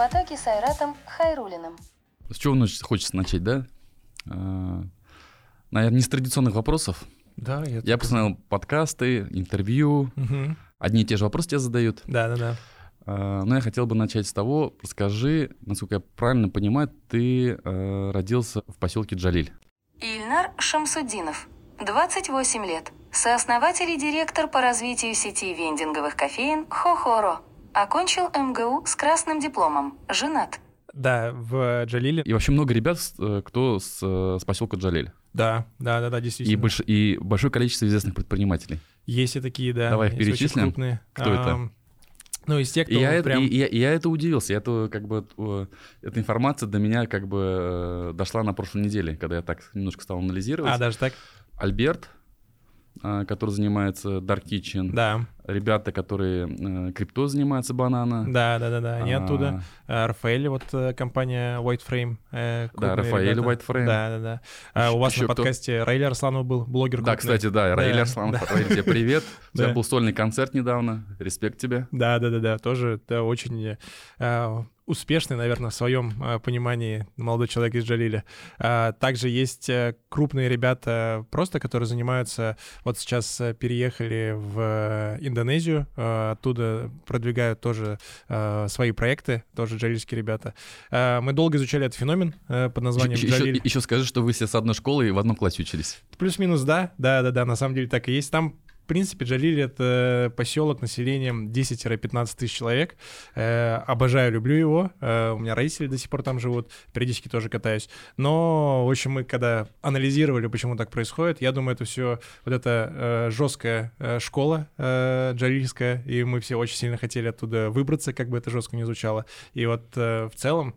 потоке с Айратом Хайрулиным. С чего хочется начать, да? А, Наверное, не с традиционных вопросов. Да, я... Я посмотрел подкасты, интервью. Мгм. Одни и те же вопросы тебе задают. Да, да, да. А, Но я хотел бы начать с того, расскажи, насколько я правильно понимаю, ты э, родился в поселке Джалиль. Ильнар Шамсуддинов, 28 лет. Сооснователь и директор по развитию сети вендинговых кофеин Хохоро. Окончил МГУ с красным дипломом. Женат. Да, в Джалиле. И вообще много ребят, э, кто с, э, с поселка Джалиль. Да, да, да, да, И, действительно. больш- и большое количество известных предпринимателей. Есть и такие, да. Давай их перечислим. крупные. Кто это? Ам, Ну, из тех, кто И я, это, прям... и, и я, и я это удивился. Я Это как бы эта информация до меня как бы э, дошла на прошлой неделе, когда я так немножко стал анализировать. А, даже так? Альберт, э, который занимается Dark Kitchen. Да, Ребята, которые э, крипто занимаются, банана. да, да, да, да, они А, оттуда. А, Рафаэль, вот э, компания White Frame. э, крупные Рафаэль ребята. White Frame. Да, да, да. А, у вас ещё на кто? подкасте Раиль Арсланов был, блогер Да, крупный. кстати, да, Раиль Да, Арсланов, да. Раиль, тебе привет. У тебя Да. был сольный концерт недавно. Респект тебе. Да, да, да, да, тоже да, очень успешный, наверное, в своем э, понимании молодой человек из Джалиля. А, также есть крупные ребята просто, которые занимаются, вот сейчас переехали в э, Индонезию, э, оттуда продвигают тоже э, свои проекты, тоже джалильские ребята. Э, мы долго изучали этот феномен под названием Еще, Джалиль. еще скажи, что вы все с одной школы и в одном классе учились. Плюс-минус, да, да, да, да, на самом деле так и есть. Там, принципе, Джалиль — это поселок населением 10-15 тысяч человек. Э, обожаю, люблю его. Э, у меня родители до сих пор там живут, периодически тоже катаюсь. Но, в общем, мы когда анализировали, почему так происходит, я думаю, это все вот эта э, жесткая э, школа э, джалильская, и мы все очень сильно хотели оттуда выбраться, как бы это жестко не звучало. И вот э, в целом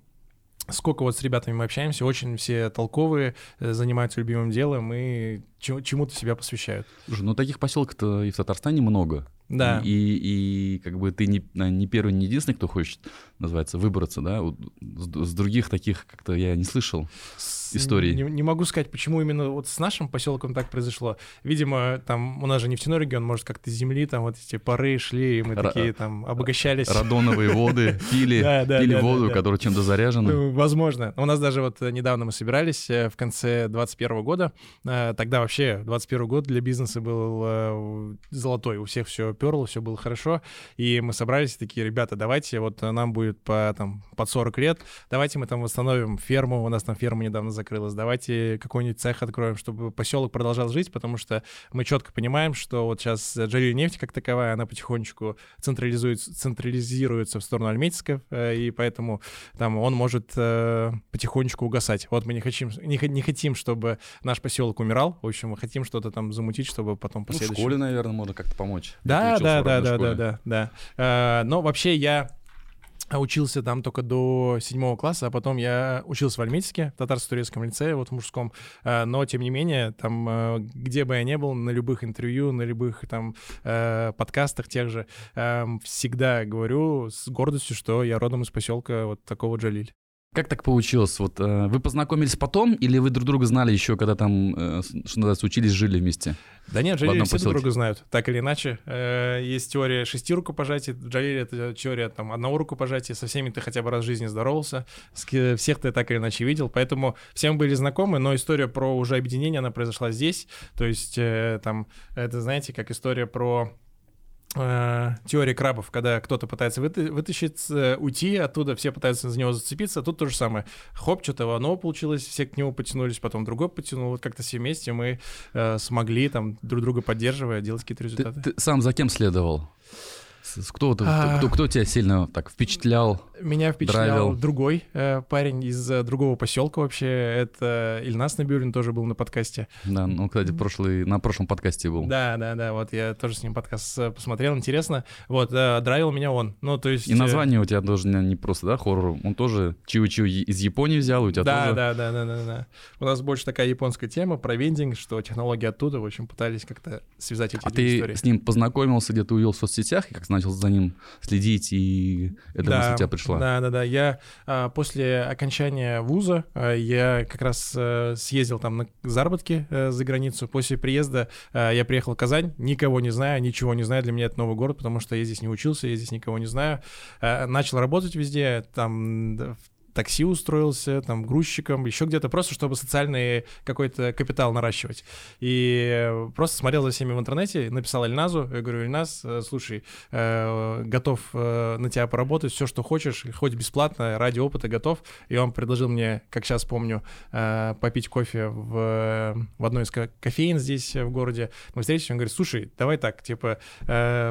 сколько вот с ребятами мы общаемся, очень все толковые, э, занимаются любимым делом и чему- чему-то себя посвящают. Слушай, ну таких поселков-то и в Татарстане много. Да. И, и как бы ты не, наверное, не первый, не единственный, кто хочет, называется, выбраться, да? С, с других таких как-то я не слышал. С- истории. Не, не могу сказать, почему именно вот с нашим поселком так произошло. Видимо, там у нас же нефтяной регион, может, как-то с земли там вот эти пары шли, и мы Ра- такие там обогащались. Радоновые воды пили, Да, да, пили да, воду, которая чем-то заряжена. Ну, Возможно. У нас даже вот э, недавно мы собирались э, в конце 21 года. Э, Тогда вообще 21 год для бизнеса был э, золотой. У всех все перло, все было хорошо. И мы собрались такие, ребята, давайте, вот э, нам будет по, там, под 40 лет, давайте мы там восстановим ферму. У нас там ферма недавно закрылась. Давайте какой-нибудь цех откроем, чтобы поселок продолжал жить, потому что мы четко понимаем, что вот сейчас Джалиль нефть как таковая, она потихонечку централизуется, централизируется в сторону Альметьевска, э, и поэтому там он может э, потихонечку угасать. Вот мы не хотим, не, не хотим, чтобы наш поселок умирал. В общем, мы хотим что-то там замутить, чтобы потом Ну, в школе, наверное, можно как-то помочь. Да, да, да, да, да, да, да. Э, Но вообще я учился там только до седьмого класса, а потом я учился в Альметьевске, в татарско-турецком лицее, вот в мужском. Э, Но, тем не менее, там, э, где бы я ни был, на любых интервью, на любых там э, подкастах тех же, эм, всегда говорю с гордостью, что я родом из поселка вот такого Джалиль. Как так получилось? Вот э, вы познакомились потом, или вы друг друга знали еще, когда там, э, что называется, учились, жили вместе? Да нет, одном все друг поселке. друга знают, так или иначе. Э, Есть теория шести рукопожатий, в Джалиле это теория там одного рукопожатия, со всеми ты хотя бы раз в жизни здоровался, с всех ты так или иначе видел, поэтому все мы были знакомы, но история про уже объединение, она произошла здесь, то есть э, там, это знаете, как история про э, теория крабов, когда кто-то пытается выты- вытащить, э, уйти оттуда, все пытаются за него зацепиться, тут то же самое. Хоп, что-то одно получилось, все к нему потянулись, потом другой потянул, вот как-то все вместе мы э, смогли там друг друга поддерживая делать какие-то Ты, результаты. ты сам за кем следовал? Кто, А. кто, кто тебя сильно так впечатлял? Меня впечатлял драйвил. другой э, парень из э, другого поселка вообще, это Ильнас Набюрин тоже был на подкасте. Да, ну, кстати, прошлый, на прошлом подкасте был. Да, да, да, вот я тоже с ним подкаст э, посмотрел, интересно. Вот, э, драйвил меня он. Ну, то есть... И э, название у тебя тоже не, просто, да, хоррор. Он тоже Чиу-Чиу из Японии взял, у тебя Да, тоже... да, да, да, да, да. У нас больше такая японская тема про вендинг, что технологии оттуда, в общем, пытались как-то связать эти А ты истории. с ним познакомился, где-то увидел в соцсетях, и как начал за ним следить, и эта да, мысль у тебя пришла. Да, да, да. Я а, после окончания вуза а, я как раз а, съездил там на заработки а, за границу. После приезда а, я приехал в Казань, никого не знаю, ничего не знаю. Для меня это новый город, потому что я здесь не учился, я здесь никого не знаю. А, начал работать везде, там в такси устроился, там, грузчиком, еще где-то, просто чтобы социальный какой-то капитал наращивать. И просто смотрел за всеми в интернете, написал Ильназу, я говорю, Ильназ, э, слушай, э, готов э, на тебя поработать, все, что хочешь, хоть бесплатно, ради опыта готов. И он предложил мне, как сейчас помню, попить кофе в, в одной из кофеин здесь в городе. Мы встретились, он говорит, слушай, давай так, типа,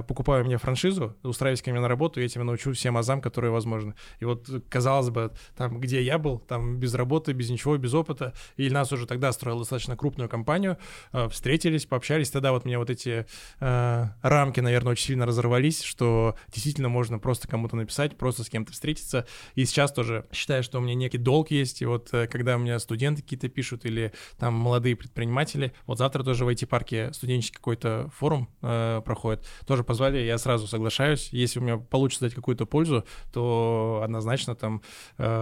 покупаю мне франшизу, устраивайся ко мне на работу, я тебя научу всем азам, которые возможны. И вот, казалось бы, там, где я был, там, без работы, без ничего, без опыта, и нас уже тогда строил достаточно крупную компанию, э, встретились, пообщались, тогда вот мне вот эти э, рамки, наверное, очень сильно разорвались, что действительно можно просто кому-то написать, просто с кем-то встретиться, и сейчас тоже считаю, что у меня некий долг есть, и вот э, когда у меня студенты какие-то пишут или там молодые предприниматели, вот завтра тоже в IT-парке студенческий какой-то форум э, проходит, тоже позвали, я сразу соглашаюсь, если у меня получится дать какую-то пользу, то однозначно там Э,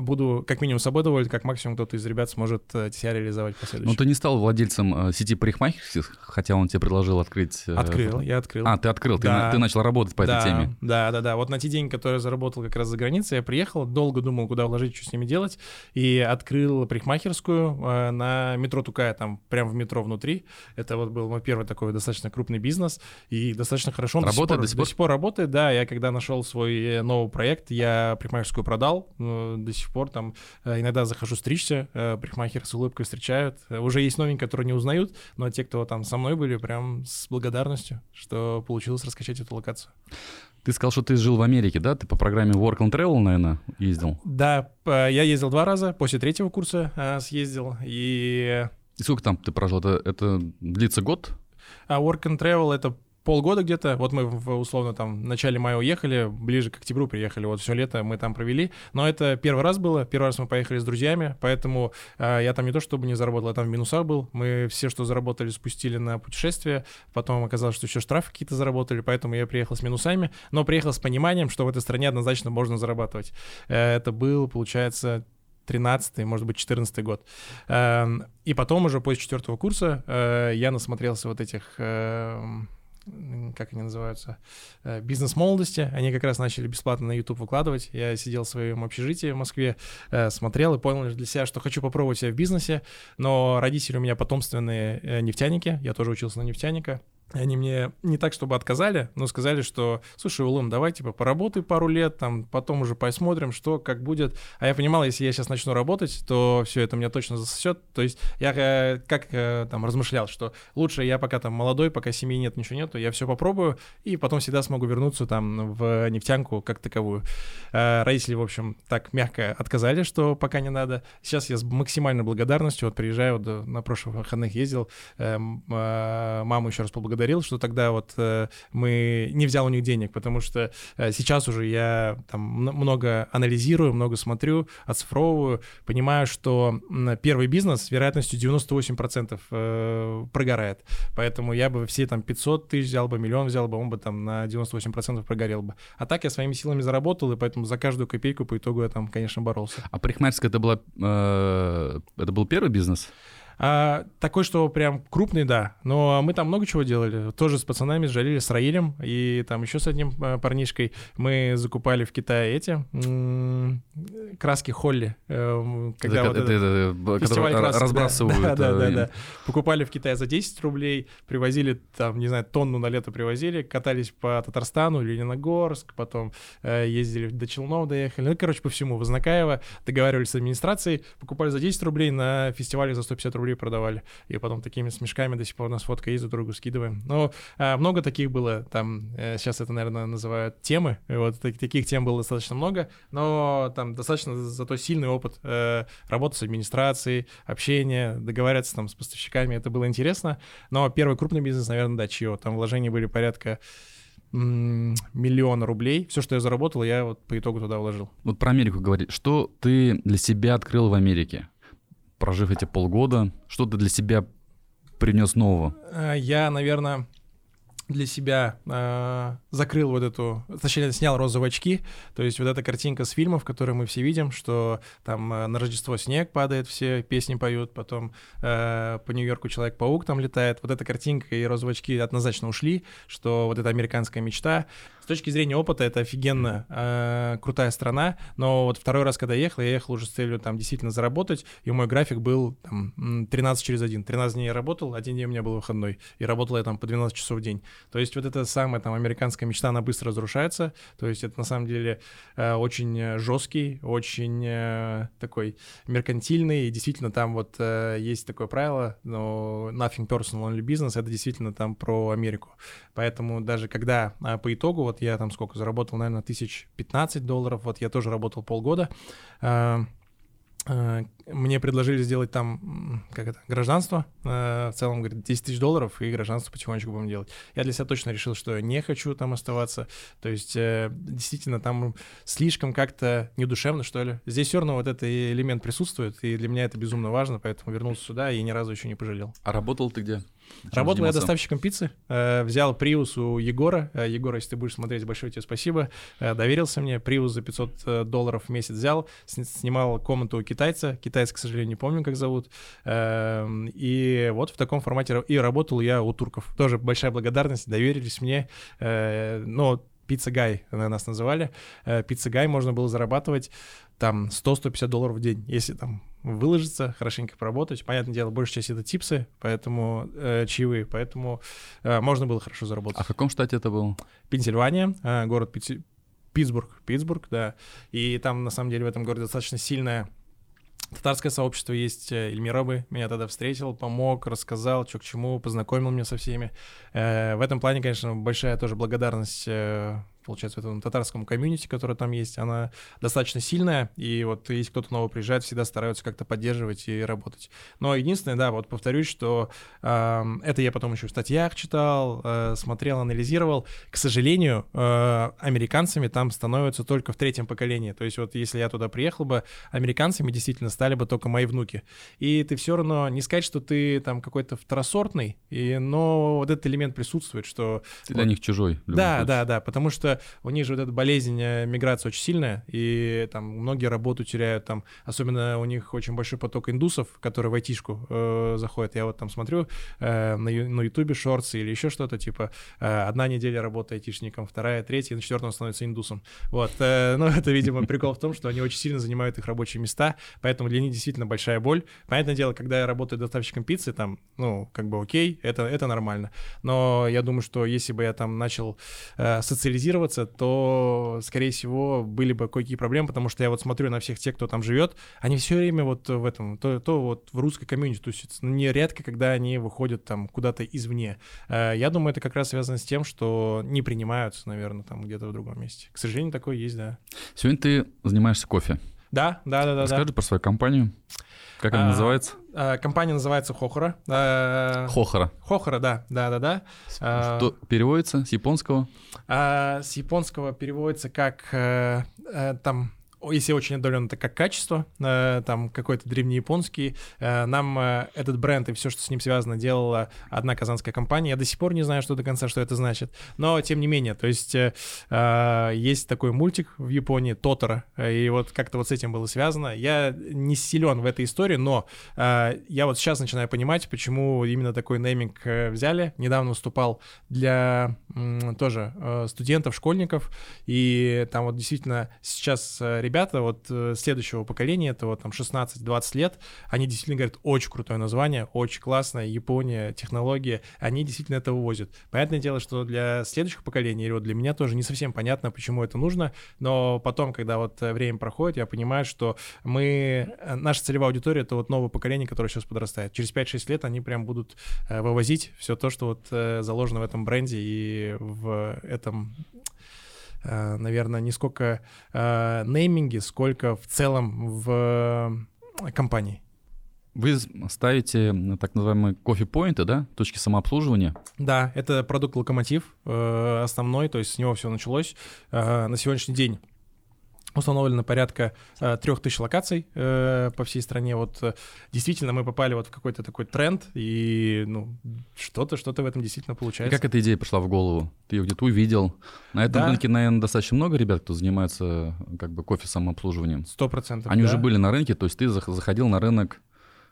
буду как минимум собой доволен, как максимум кто-то из ребят сможет э, себя реализовать последующем. Ну, ты не стал владельцем э, сети парикмахерских, хотя он тебе предложил открыть... Открыл, я открыл. А, ты открыл, да. ты, ты начал работать по да, этой теме. Да, да, да. Вот на те деньги, которые я заработал как раз за границей, я приехал, долго думал, куда вложить, что с ними делать, и открыл парикмахерскую на метро Тукая, там прямо в метро внутри. Это вот был мой первый такой достаточно крупный бизнес, и достаточно хорошо он работает до сих пор, до сих пор работает, да. Я когда нашел свой новый проект, я парикмахерскую продал, до сих пор там э, иногда захожу стричься, э, парикмахер с улыбкой встречают. Э, уже есть новенькие, которые не узнают, но те, кто там со мной были, прям с благодарностью, что получилось раскачать эту локацию. Ты сказал, что ты жил в Америке, да? Ты по программе Work and Travel, наверное, ездил? Да, я ездил два раза, после третьего курса съездил, и... И сколько там ты прожил? Это, это длится год? А Work and Travel — это полгода где-то. Вот мы условно там в начале мая уехали, ближе к октябрю приехали. Вот все лето мы там провели. Но это первый раз было. Первый раз мы поехали с друзьями, поэтому э, я там не то чтобы не заработал, я там в минусах был. Мы все, что заработали, спустили на путешествие. Потом оказалось, что еще штрафы какие-то заработали, поэтому я приехал с минусами. Но приехал с пониманием, что в этой стране однозначно можно зарабатывать. Э, это был, получается, 13 может быть, 14 год. Эм, и потом уже после четвертого курса э, я насмотрелся вот этих эм, как они называются, э, бизнес молодости. Они как раз начали бесплатно на YouTube выкладывать. Я сидел в своем общежитии в Москве, э, смотрел и понял для себя, что хочу попробовать себя в бизнесе. Но родители у меня потомственные э, нефтяники, я тоже учился на нефтяника. Они мне не так, чтобы отказали, но сказали, что, слушай, Улым, давай, типа, поработай пару лет, там, потом уже посмотрим, что, как будет. А я понимал, если я сейчас начну работать, то все это меня точно засосет. То есть я э, как э, там размышлял, что лучше я пока там молодой, пока семьи нет, ничего нету, я все попробую, и потом всегда смогу вернуться там в нефтянку как таковую. Э, родители, в общем, так мягко отказали, что пока не надо. Сейчас я с максимальной благодарностью, вот приезжаю, вот, на прошлых выходных ездил, маму еще раз поблагодарил благодарил, что тогда вот э, мы не взял у них денег, потому что э, сейчас уже я там много анализирую, много смотрю, оцифровываю, понимаю, что первый бизнес с вероятностью 98% э, прогорает. Поэтому я бы все там 500 тысяч взял бы, миллион взял бы, он бы там на 98% прогорел бы. А так я своими силами заработал, и поэтому за каждую копейку по итогу я там, конечно, боролся. А парикмахерская это была, э, это был первый бизнес? А, такой, что прям крупный, да. Но мы там много чего делали. Тоже с пацанами жалели с Раилем и там еще с одним а, парнишкой. Мы закупали в Китае эти краски Холли. Э, когда это, вот это, это, фестиваль красок, разбрасывают. Да, да, да, да. Покупали в Китае за 10 рублей, привозили там, не знаю, тонну на лето привозили, катались по Татарстану, Лениногорск, потом э, ездили до Челнов, доехали. Ну, короче, по всему. Вознакаево договаривались с администрацией, покупали за 10 рублей, на фестивале за 150 рублей рублей продавали. И потом такими смешками до сих пор нас фотка есть, друг другу скидываем. Но а, много таких было, там, э, сейчас это, наверное, называют темы. Вот так, таких тем было достаточно много, но там достаточно зато сильный опыт э, работы с администрацией, общения, договариваться там с поставщиками. Это было интересно. Но первый крупный бизнес, наверное, да, чье. Там вложения были порядка миллиона рублей. Все, что я заработал, я вот по итогу туда вложил. Вот про Америку говорить. Что ты для себя открыл в Америке? Прожив эти полгода, что ты для себя принес нового? Э, я, наверное, для себя э, закрыл вот эту, точнее, снял розовые очки, то есть вот эта картинка с фильмов, которые мы все видим, что там э, на Рождество снег падает, все песни поют, потом э, по Нью-Йорку Человек-паук там летает, вот эта картинка и розовые очки однозначно ушли, что вот эта американская мечта, точки зрения опыта это офигенно э, крутая страна, но вот второй раз, когда я ехал, я ехал уже с целью там действительно заработать, и мой график был там 13 через 1. 13 дней я работал, один день у меня был выходной, и работал я там по 12 часов в день. То есть вот эта самая там американская мечта, она быстро разрушается, то есть это на самом деле э, очень жесткий, очень э, такой меркантильный, и действительно там вот э, есть такое правило, но nothing personal, only business, это действительно там про Америку. Поэтому даже когда э, по итогу вот я там сколько заработал, наверное, тысяч 15 долларов, вот я тоже работал полгода, э, э, мне предложили сделать там, как это, гражданство, э, в целом, говорит, 10 тысяч долларов, и гражданство потихонечку будем делать. Я для себя точно решил, что не хочу там оставаться, то есть действительно там слишком как-то недушевно, что ли. Здесь все равно вот этот элемент присутствует, и для меня это безумно важно, поэтому вернулся сюда и ни разу еще не пожалел. А работал ты где? Чем Работал я доставщиком пиццы, э, взял Приус у Егора. Э, Егор, если ты будешь смотреть, большое тебе спасибо. Э, доверился мне, Приус за 500 э, долларов в месяц взял, снимал комнату у китайца. Китайца, к сожалению, не помню, как зовут. Э, и вот в таком формате и работал я у турков. Тоже большая благодарность, доверились мне. Э, но Пицца Гай нас называли. Э, Пицца Гай можно было зарабатывать там 100-150 долларов в день, если там выложиться, хорошенько поработать. Понятное дело, большая часть это типсы, поэтому э, чаевые, поэтому э, можно было хорошо заработать. А в каком штате это был? Пенсильвания, э, город Пици... Питтсбург, Питтсбург, да. И там, на самом деле, в этом городе достаточно сильная Татарское сообщество есть, э, Эльмиробы меня тогда встретил, помог, рассказал, что к чему, познакомил меня со всеми. Э, в этом плане, конечно, большая тоже благодарность получается, этому татарскому комьюнити, которое там есть, она достаточно сильная, и вот если кто-то новый приезжает, всегда стараются как-то поддерживать и работать. Но единственное, да, вот повторюсь, что э, это я потом еще в статьях читал, э, смотрел, анализировал. К сожалению, э, американцами там становятся только в третьем поколении. То есть вот если я туда приехал бы, американцами действительно стали бы только мои внуки. И ты все равно, не сказать, что ты там какой-то второсортный, и, но вот этот элемент присутствует, что... Ты вот, для них чужой. Да, да, да, потому что у них же вот эта болезнь э, миграции очень сильная, и там многие работу теряют, там, особенно у них очень большой поток индусов, которые в айтишку э, заходят. Я вот там смотрю э, на, на ютубе шорты или еще что-то, типа э, одна неделя работы айтишником, вторая, третья, на четвертом становится индусом. Вот, э, ну это, видимо, прикол в том, что они очень сильно занимают их рабочие места, поэтому для них действительно большая боль. Понятное дело, когда я работаю доставщиком пиццы, там, ну, как бы окей, это, это нормально. Но я думаю, что если бы я там начал э, социализироваться, адаптироваться, то, скорее всего, были бы кое-какие проблемы, потому что я вот смотрю на всех тех, кто там живет, они все время вот в этом, то, то вот в русской комьюнити тусят. Ну, нередко, когда они выходят там куда-то извне. Э, я думаю, это как раз связано с тем, что не принимаются, наверное, там где-то в другом месте. К сожалению, такое есть, да. Сегодня ты занимаешься кофе. Да, да, да, да. Расскажи да. про свою компанию. Как она а, называется? А, компания называется Хохора. А, Хохора. Хохора, да, да, да, да. Что переводится с японского? С японского переводится как там если очень отдаленно, это как качество, э, там какой-то древнеяпонский. Э, нам э, этот бренд и все, что с ним связано, делала одна казанская компания. Я до сих пор не знаю, что до конца, что это значит. Но, тем не менее, то есть есть такой мультик в Японии, Тотора, и вот как-то вот с этим было связано. Я не силен в этой истории, но я вот сейчас начинаю понимать, почему именно такой нейминг взяли. Недавно выступал для тоже студентов, школьников, и там вот действительно сейчас ребята вот э, следующего поколения, это вот там 16-20 лет, они действительно говорят, очень крутое название, очень классное, Япония, технология, они действительно это вывозят. Понятное дело, что для следующих поколений, или вот для меня тоже не совсем понятно, почему это нужно, но потом, когда вот э, время проходит, я понимаю, что мы, э, наша целевая аудитория — это вот новое поколение, которое сейчас подрастает. Через 5-6 лет они прям будут вывозить все то, что вот заложено в этом бренде и в этом наверное, не сколько э, нейминги, сколько в целом в э, компании. Вы ставите так называемые кофе-поинты, да, точки самообслуживания? Да, это продукт локомотив основной, то есть с него все началось. На сегодняшний день установлено порядка э, тысяч локаций э, по всей стране. Вот э, действительно мы попали вот в какой-то такой тренд, и ну что-то, что-то в этом действительно И получается. как эта идея пришла в голову? Ты ее где-то увидел? На этом Да. рынке, наверное, достаточно много ребят, кто занимается как бы кофе самообслуживанием. Сто процентов. Они да. уже были на рынке, то есть ты зах- заходил на рынок,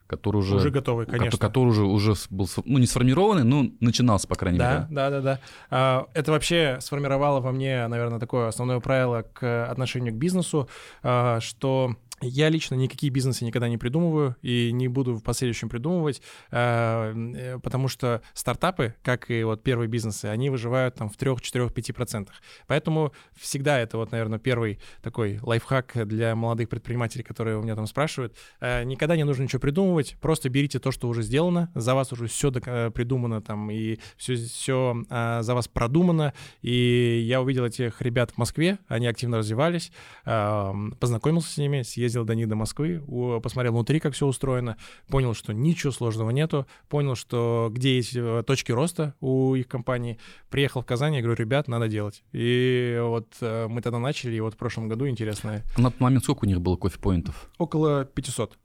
который уже... уже готовы, ко- конечно. Который уже, уже был, ну, не сформированный, но начинался, по крайней Да, мере. да, да, да. А, Это вообще сформировало во мне, наверное, такое основное правило к отношению к бизнесу, а, что я лично никакие бизнесы никогда не придумываю и не буду в последующем придумывать, а, э, потому что стартапы, как и вот первые бизнесы, они выживают там в 3, 4, 5 процентах. Поэтому всегда это вот, наверное, первый такой лайфхак для молодых предпринимателей, которые у меня там спрашивают. Э, Никогда не нужно ничего придумывать, просто берите то, что уже сделано, за вас уже все придумано там и все, все за вас продумано. И я увидел этих ребят в Москве, они активно развивались, а, познакомился с ними, съездил до них до Москвы, посмотрел внутри, как все устроено, понял, что ничего сложного нету, понял, что где есть э, точки роста у их компании, приехал в Казань, я говорю, ребят, надо делать. И вот э, мы тогда начали, и вот в прошлом году интересно, На тот момент сколько у них было кофе-поинтов? около 500.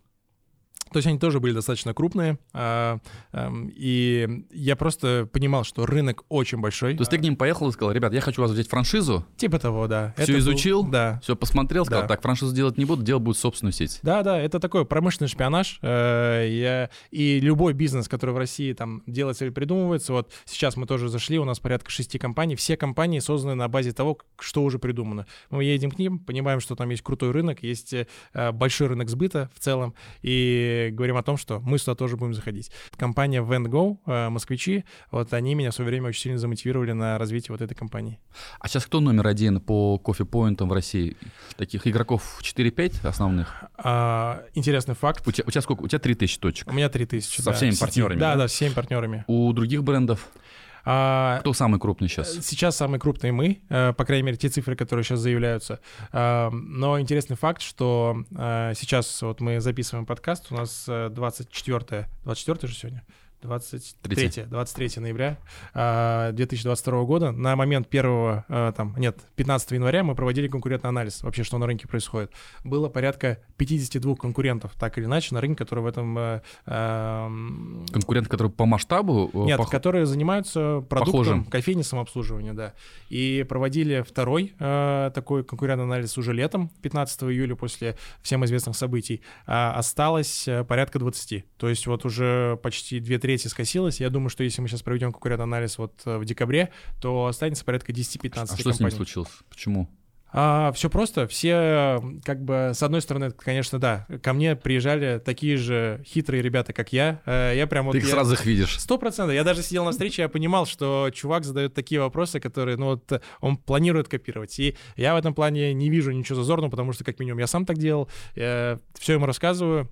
То есть они тоже были достаточно крупные, а, ам, и я просто понимал, что рынок очень большой. То есть ты к ним поехал и сказал, ребят, я хочу у вас взять франшизу, Типа того, да. Всё Это был- изучил? Да. все посмотрел, сказал, Да. так, франшизу делать не буду, делать будет собственную сеть. Да, да, это такой промышленный шпионаж. э, я- и любой бизнес, который в России там делается или придумывается, вот сейчас мы тоже зашли, у нас порядка шести компаний, все компании созданы на базе того, что уже придумано. Мы едем к ним, понимаем, что там есть крутой рынок, есть э, большой рынок сбыта в целом, и говорим о том, что мы сюда тоже будем заходить. Компания VentGo, э, москвичи, вот они меня в свое время очень сильно замотивировали на развитие вот этой компании. А сейчас кто номер один по кофе-поинтам в России? Таких игроков 4-5 основных? А, интересный факт. У тебя, у тебя сколько? У тебя 3000 точек. У меня 3000. Со да, всеми партнерами, Да, да? да, всеми партнерами. У других брендов кто самый крупный сейчас? Сейчас самые крупные мы, э, по крайней мере, те цифры, которые сейчас заявляются. А, Но интересный факт, что э, сейчас вот мы записываем подкаст, у нас э, 24, 24 же сегодня? 23, Третье. 23 ноября а, 2022 года. На момент первого, а, там, нет, 15 января мы проводили конкурентный анализ, вообще, что на рынке происходит. Было порядка 52 конкурентов, так или иначе, на рынке, которые в этом... э, эм, Конкурент, который по масштабу? э, нет, пох- которые занимаются продуктом Похожим. кофейни самообслуживания, да. И проводили второй э, такой конкурентный анализ уже летом, 15 июля, после всем известных событий. А осталось э, порядка 20. То есть вот уже почти две трети скосилось. Я думаю, что если мы сейчас проведем конкурентный анализ вот э, в декабре, то останется порядка 10-15 А что с ними случилось? Почему? все просто. Все, э, как бы, с одной стороны, конечно, да, ко мне приезжали такие же хитрые ребята, как я. Э, Я прям вот... Ты их я- сразу их видишь. Сто процентов. Я даже сидел на встрече, я понимал, что чувак задает такие вопросы, которые, ну вот, э, он планирует копировать. И я в этом плане не вижу ничего зазорного, потому что, как минимум, я сам так делал. все ему рассказываю.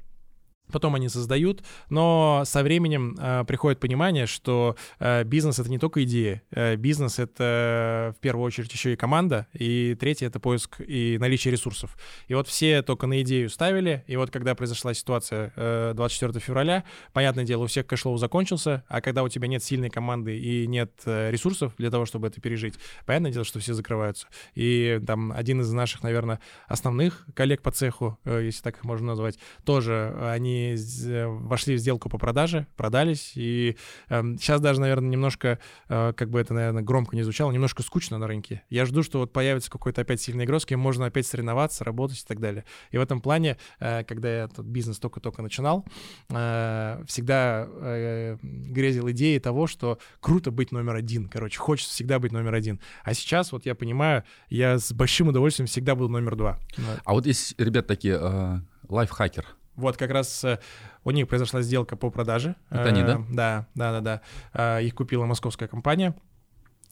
Потом они создают, но со временем э, приходит понимание, что э, бизнес это не только идея, э, бизнес это в первую очередь еще и команда, и третье это поиск и наличие ресурсов. И вот все только на идею ставили, и вот когда произошла ситуация э, 24 февраля, понятное дело, у всех кэшлоу закончился, а когда у тебя нет сильной команды и нет э, ресурсов для того, чтобы это пережить, понятное дело, что все закрываются. И там один из наших, наверное, основных коллег по цеху, э, если так их можно назвать, тоже э, з- вошли в сделку по продаже, продались, и сейчас даже, наверное, немножко, э, как бы это, наверное, громко не звучало, немножко скучно на рынке. Я жду, что вот появится какой-то опять сильный игрок, с кем можно опять соревноваться, работать и так далее. И в этом плане, э, когда я этот бизнес только-только начинал, э, всегда э, грезил идеей того, что круто быть номер один, короче, хочется всегда быть номер один. А сейчас, вот я понимаю, я с большим удовольствием всегда был номер два. А вот есть ребят такие, э, лайфхакер. Вот как раз э, у них произошла сделка по продаже. Это они, да? Э, Да, да, да, да. Э, Их купила московская компания,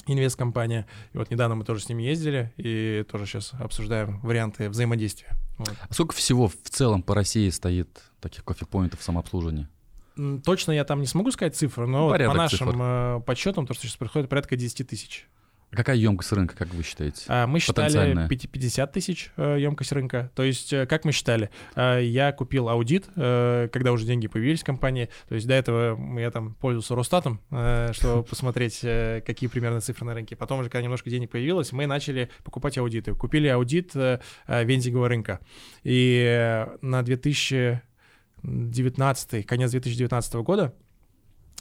инвесткомпания. И вот недавно мы тоже с ними ездили и тоже сейчас обсуждаем варианты взаимодействия. Вот. А сколько всего в целом по России стоит таких кофе-поинтов самообслуживания? Точно я там не смогу сказать цифры, но вот по Порядок нашим цифр. подсчетам, то, что сейчас происходит, порядка 10 тысяч. Какая емкость рынка, как вы считаете? А, Мы считали Потенциальная. 50 тысяч э, емкость рынка. То есть, э, как мы считали? Э, Я купил аудит, когда уже деньги появились в компании. То есть до этого я там пользовался Росстатом, чтобы посмотреть, какие примерно цифры на рынке. Потом уже, когда немножко денег появилось, мы начали покупать аудиты. Купили аудит вендингового рынка. И на 2019, конец 2019 года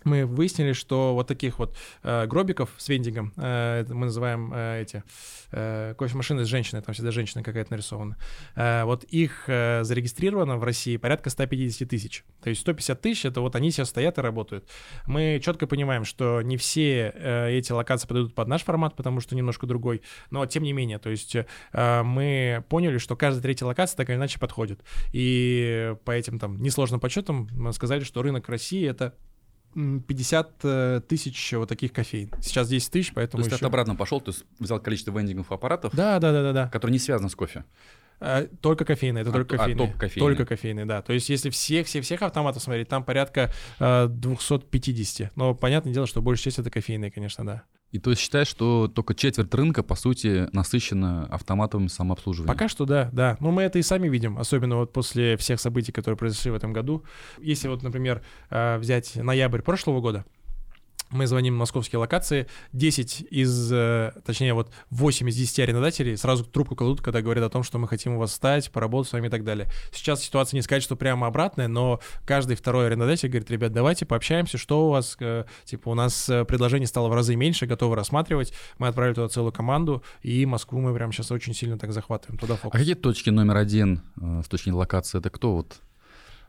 мы выяснили, что вот таких вот э, гробиков с вендингом, э, мы называем э, эти э, кофемашины с женщиной, там всегда женщина какая-то нарисована, э, вот их э, зарегистрировано в России порядка 150 тысяч. То есть 150 тысяч, это вот они сейчас стоят и работают. Мы четко понимаем, что не все э, эти локации подойдут под наш формат, потому что немножко другой, но тем не менее, то есть э, мы поняли, что каждая третья локация так или иначе подходит. И по этим там несложным подсчетам мы сказали, что рынок России — это 50 э, тысяч вот таких кофеин. Сейчас 10 тысяч, То поэтому есть ты еще... обратно пошел, ты с- взял количество вендинговых аппаратов, Да, да, да, да, да. которые не связаны с кофе. А, Только кофейные, это А, только а, кофейные. только кофейные. Только кофейные, да. То есть если всех, всех, всех автоматов смотреть, там порядка э, 250. Но понятное дело, что большая часть это кофейные, конечно, да. И то есть считаешь, что только четверть рынка, по сути, насыщена автоматом самообслуживания? Пока что да, да. Но мы это и сами видим, особенно вот после всех событий, которые произошли в этом году. Если вот, например, э, взять ноябрь прошлого года, мы звоним в московские локации, 10 из, э, точнее вот 8 из 10 арендодателей сразу трубку кладут, когда говорят о том, что мы хотим у вас стать, поработать с вами и так далее. Сейчас ситуация не сказать, что прямо обратная, но каждый второй арендодатель говорит, ребят, давайте пообщаемся, что у вас, э, типа у нас э, предложений стало в разы меньше, готовы рассматривать, мы отправили туда целую команду, и Москву мы прямо сейчас очень сильно так захватываем, туда А фокус. какие точки номер один с точки локации? Это кто вот?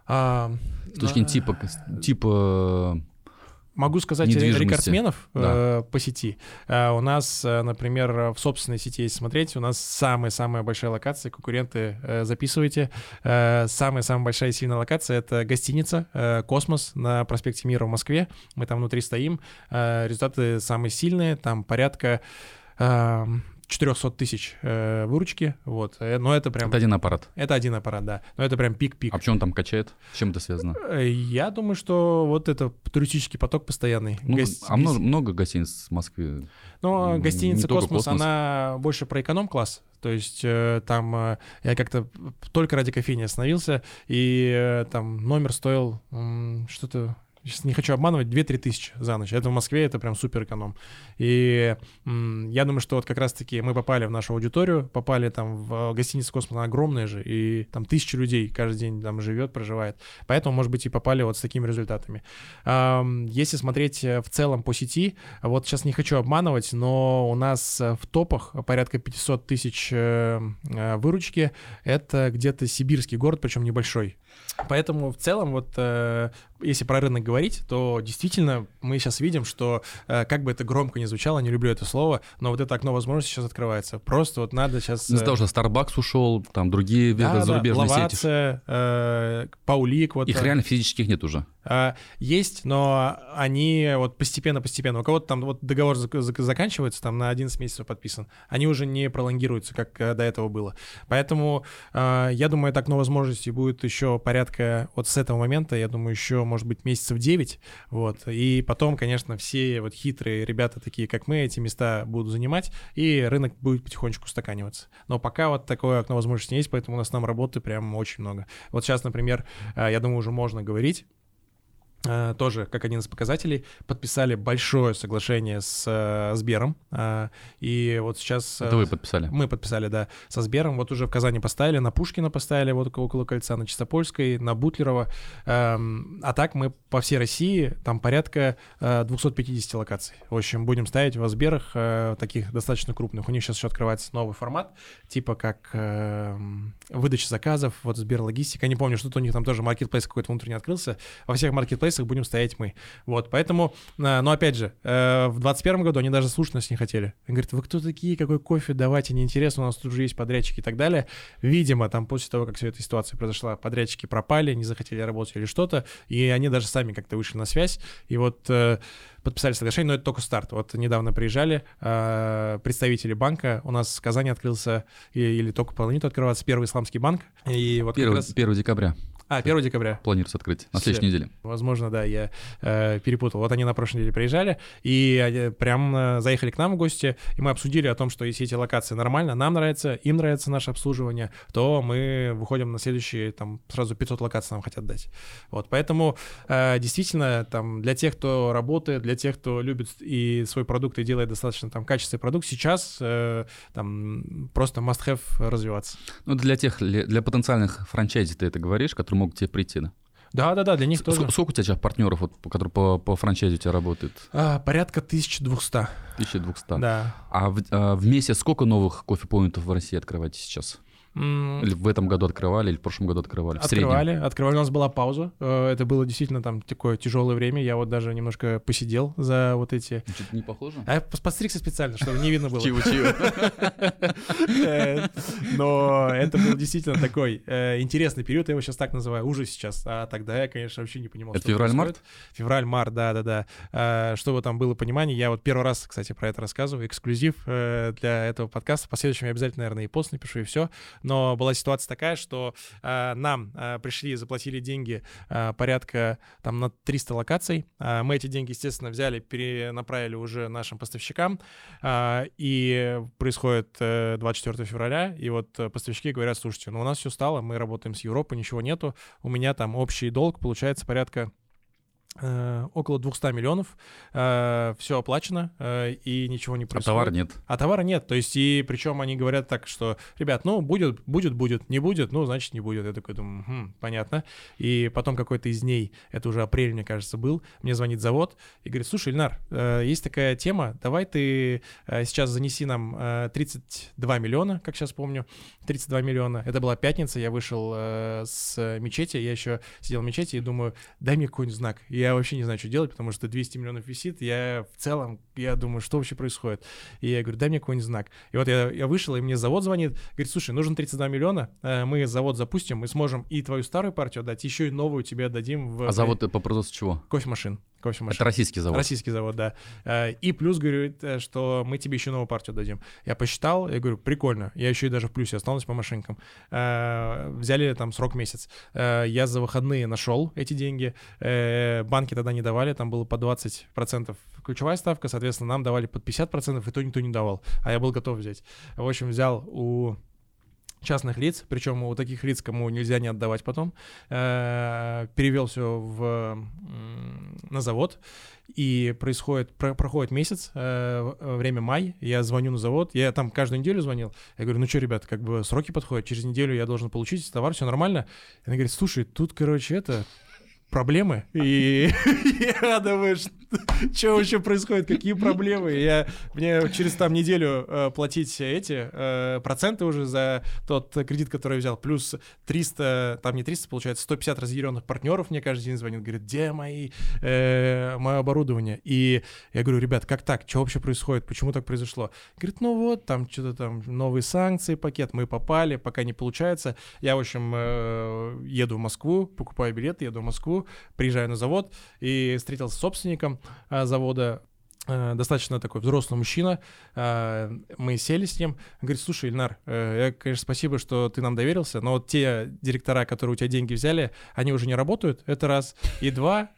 А, С точки зрения типа, типа Могу сказать недвижимости. рекордсменов Да. э, по сети. Э, у нас, э, например, э, в собственной сети, если смотреть, у нас самая-самая большая локация, конкуренты э, записывайте. Э, Самая-самая большая и сильная локация — это гостиница э, «Космос» на проспекте Мира в Москве. Мы там внутри стоим. Э, Результаты самые сильные, там порядка э, 400 тысяч э, выручки, вот. Э, Но это прям... это один аппарат. Это один аппарат, да. Но это прям пик-пик. А почему он там качает? С чем это связано? Э, Я думаю, что вот это туристический поток постоянный. Ну, Гос- а много, много гостиниц в Москве? М, гостиница «Космос», «Космос». она больше про эконом-класс. То есть э, там я как-то только ради кофейни остановился, и там номер стоил что-то... Сейчас не хочу обманывать, 2-3 тысячи за ночь. Это в Москве, это прям супер эконом. И я думаю, что вот как раз-таки мы попали в нашу аудиторию, попали там в гостиницу «Космос», она огромная же, и там тысячи людей каждый день там живет, проживает. Поэтому, может быть, и попали вот с такими результатами. Ам, Если смотреть э, в целом по сети, вот сейчас не хочу обманывать, но у нас э, в топах порядка 500 тысяч э, э, выручки. Это где-то сибирский город, причем небольшой. Поэтому в целом вот э, если про рынок говорить, то действительно мы сейчас видим, что э, как бы это громко не звучало, не люблю это слово, но вот это окно возможностей сейчас открывается. Просто вот надо сейчас... Из-за того, что Starbucks ушел, там другие да, да, зарубежные сети. Лавация, э, Паулик, вот Их э, реально физических нет уже. А, Есть, но они вот постепенно-постепенно. У кого-то там вот договор зак- зак- заканчивается, там на 11 месяцев подписан. Они уже не пролонгируются, как э, до этого было. Поэтому а, я думаю, это окно возможностей будет еще порядка вот с этого момента, я думаю, еще, может быть, месяцев 9. Вот. И потом, конечно, все вот хитрые ребята, такие как мы, эти места будут занимать, и рынок будет потихонечку устаканиваться. Но пока вот такое окно возможностей есть, поэтому у нас там работы прям очень много. Вот сейчас, например, я думаю, уже можно говорить, э, тоже как один из показателей, подписали большое соглашение с э, Сбером. э, и вот сейчас... э, Это вы подписали. Мы подписали, да, со Сбером. Вот уже в Казани поставили, на Пушкина поставили, вот около- кольца, на Чистопольской, на Бутлерова. Эм, а так мы по всей России, там порядка э, 250 локаций. В общем, будем ставить во Сберах э, таких достаточно крупных. У них сейчас еще открывается новый формат, типа как эм, выдача заказов, вот Сбер Логистика. Я не помню, что-то у них там тоже маркетплейс какой-то внутренний открылся. Во всех маркетплейсах будем стоять мы. Вот, поэтому, э, но опять же, э, в 2021 году они даже слушать нас не хотели. Они говорят, вы кто такие, какой кофе, давайте, неинтересно, у нас тут уже есть подрядчики и так далее. Видимо, там после того, как вся эта ситуация произошла, подрядчики пропали, не захотели работать или что-то, и они даже сами как-то вышли на связь, и вот э, подписали соглашение, но это только старт. Вот недавно приезжали э, представители банка, у нас в Казани открылся, и- или только планирует открываться первый исламский банк, и вот как 1, раз... 1 декабря. А, 1 декабря. Планируется открыть на следующей неделе. Возможно, да, я э, перепутал. Вот они на прошлой неделе приезжали, и они прям э, заехали к нам в гости, и мы обсудили о том, что если эти локации нормально, нам нравится, им нравится наше обслуживание, то мы выходим на следующие, там, сразу 500 локаций нам хотят дать. Вот, поэтому э, действительно, там, для тех, кто работает, для тех, кто любит и свой продукт и делает достаточно там качественный продукт, сейчас э, там просто must-have развиваться. Ну, для тех, для для потенциальных франчайзи ты это говоришь, которые могут тебе прийти, да? Да-да-да, для них Ск- тоже. Сколько у тебя сейчас партнеров, вот, которые по, по франчайзе у тебя работают? А, порядка 1200. 1200. Да. А в, а в месяц сколько новых кофе-поинтов в России открываете сейчас? Или в этом году открывали, или в прошлом году открывали? В среднем? Открывали, открывали. У нас была пауза. Э, Это было действительно там такое тяжелое время. Я вот даже немножко посидел за вот эти. Что-то не похоже? А я подстригся специально, чтобы не видно было. Чего-чего? Э, Но это был действительно такой э, интересный период, я его сейчас так называю, уже сейчас. А тогда я, конечно, вообще не понимал, Это февраль-март? Февраль-март, да-да-да. Чтобы там было понимание, я вот первый раз, кстати, про это рассказываю, эксклюзив для этого подкаста. В последующем я обязательно, наверное, и пост напишу, и все. Но была ситуация такая, что э, нам э, пришли, заплатили деньги э, порядка там на 300 локаций. А Мы эти деньги, естественно, взяли, перенаправили уже нашим поставщикам. А, И происходит э, 24 февраля, и вот э, поставщики говорят, слушайте, ну у нас все стало, мы работаем с Европой, ничего нету, у меня там общий долг получается порядка э, около 200 миллионов, все оплачено, э, и ничего не А происходит. товара нет. А товара нет. То есть, и причем они говорят так, что, ребят, ну, будет, будет, будет, не будет, ну, значит, не будет. Я такой думаю, «Мгм, понятно. И потом какой-то из дней, это уже апрель, мне кажется, был, мне звонит завод и говорит, слушай, Ильнар, э, есть такая тема, давай ты э, сейчас занеси нам э, 32 миллиона, как сейчас помню, 32 миллиона. Это была пятница, я вышел э, с мечети, я еще сидел в мечети и думаю, дай мне какой-нибудь знак. Я вообще не знаю, что делать, потому что 200 миллионов висит, я в целом, я думаю, что вообще происходит. И я говорю, дай мне какой-нибудь знак. И вот я, я вышел, и мне завод звонит, говорит, слушай, нужно 32 миллиона, э, мы завод запустим, мы сможем и твою старую партию отдать, еще и новую тебе отдадим в А завод по производству чего? кофемашин. Кофемашин. Это российский завод. Российский завод, да. Э, И плюс говорит, э, что мы тебе еще новую партию дадим. Я посчитал, я говорю, прикольно. Я еще и даже в плюсе остался по машинкам. Э, Взяли там срок месяц. Я за выходные нашел эти деньги. Банки тогда не давали, там было по 20% ключевая ставка, соответственно, нам давали под 50%, и то никто не давал. А я был готов взять. В общем, взял у частных лиц, причем у таких лиц, кому нельзя не отдавать потом, э, перевел все в, на завод, и происходит, про- проходит месяц, э, время май, я звоню на завод, я там каждую неделю звонил, я говорю, ну что, ребят, как бы сроки подходят, через неделю я должен получить товар, все нормально. Она говорит, слушай, тут, короче, это проблемы, и я думаю, что вообще происходит, какие проблемы, я, мне через там неделю э, платить эти э, проценты уже за тот кредит, который я взял, плюс 300, там не 300, получается, 150 разъяренных партнеров мне каждый день звонит, говорит, где мои, э, мое оборудование, и я говорю, ребят, как так, что вообще происходит, почему так произошло? Говорит, ну вот, там что-то там новые санкции, пакет, мы попали, пока не получается, я, в общем, э, еду в Москву, покупаю билет, еду в Москву, приезжаю на завод и встретился с собственником э, завода, э, достаточно такой взрослый мужчина. Э, Мы сели с ним. Говорит, слушай, Ильнар, я, конечно, спасибо, что ты нам доверился, но вот те директора, которые у тебя деньги взяли, они уже не работают, это раз. И два,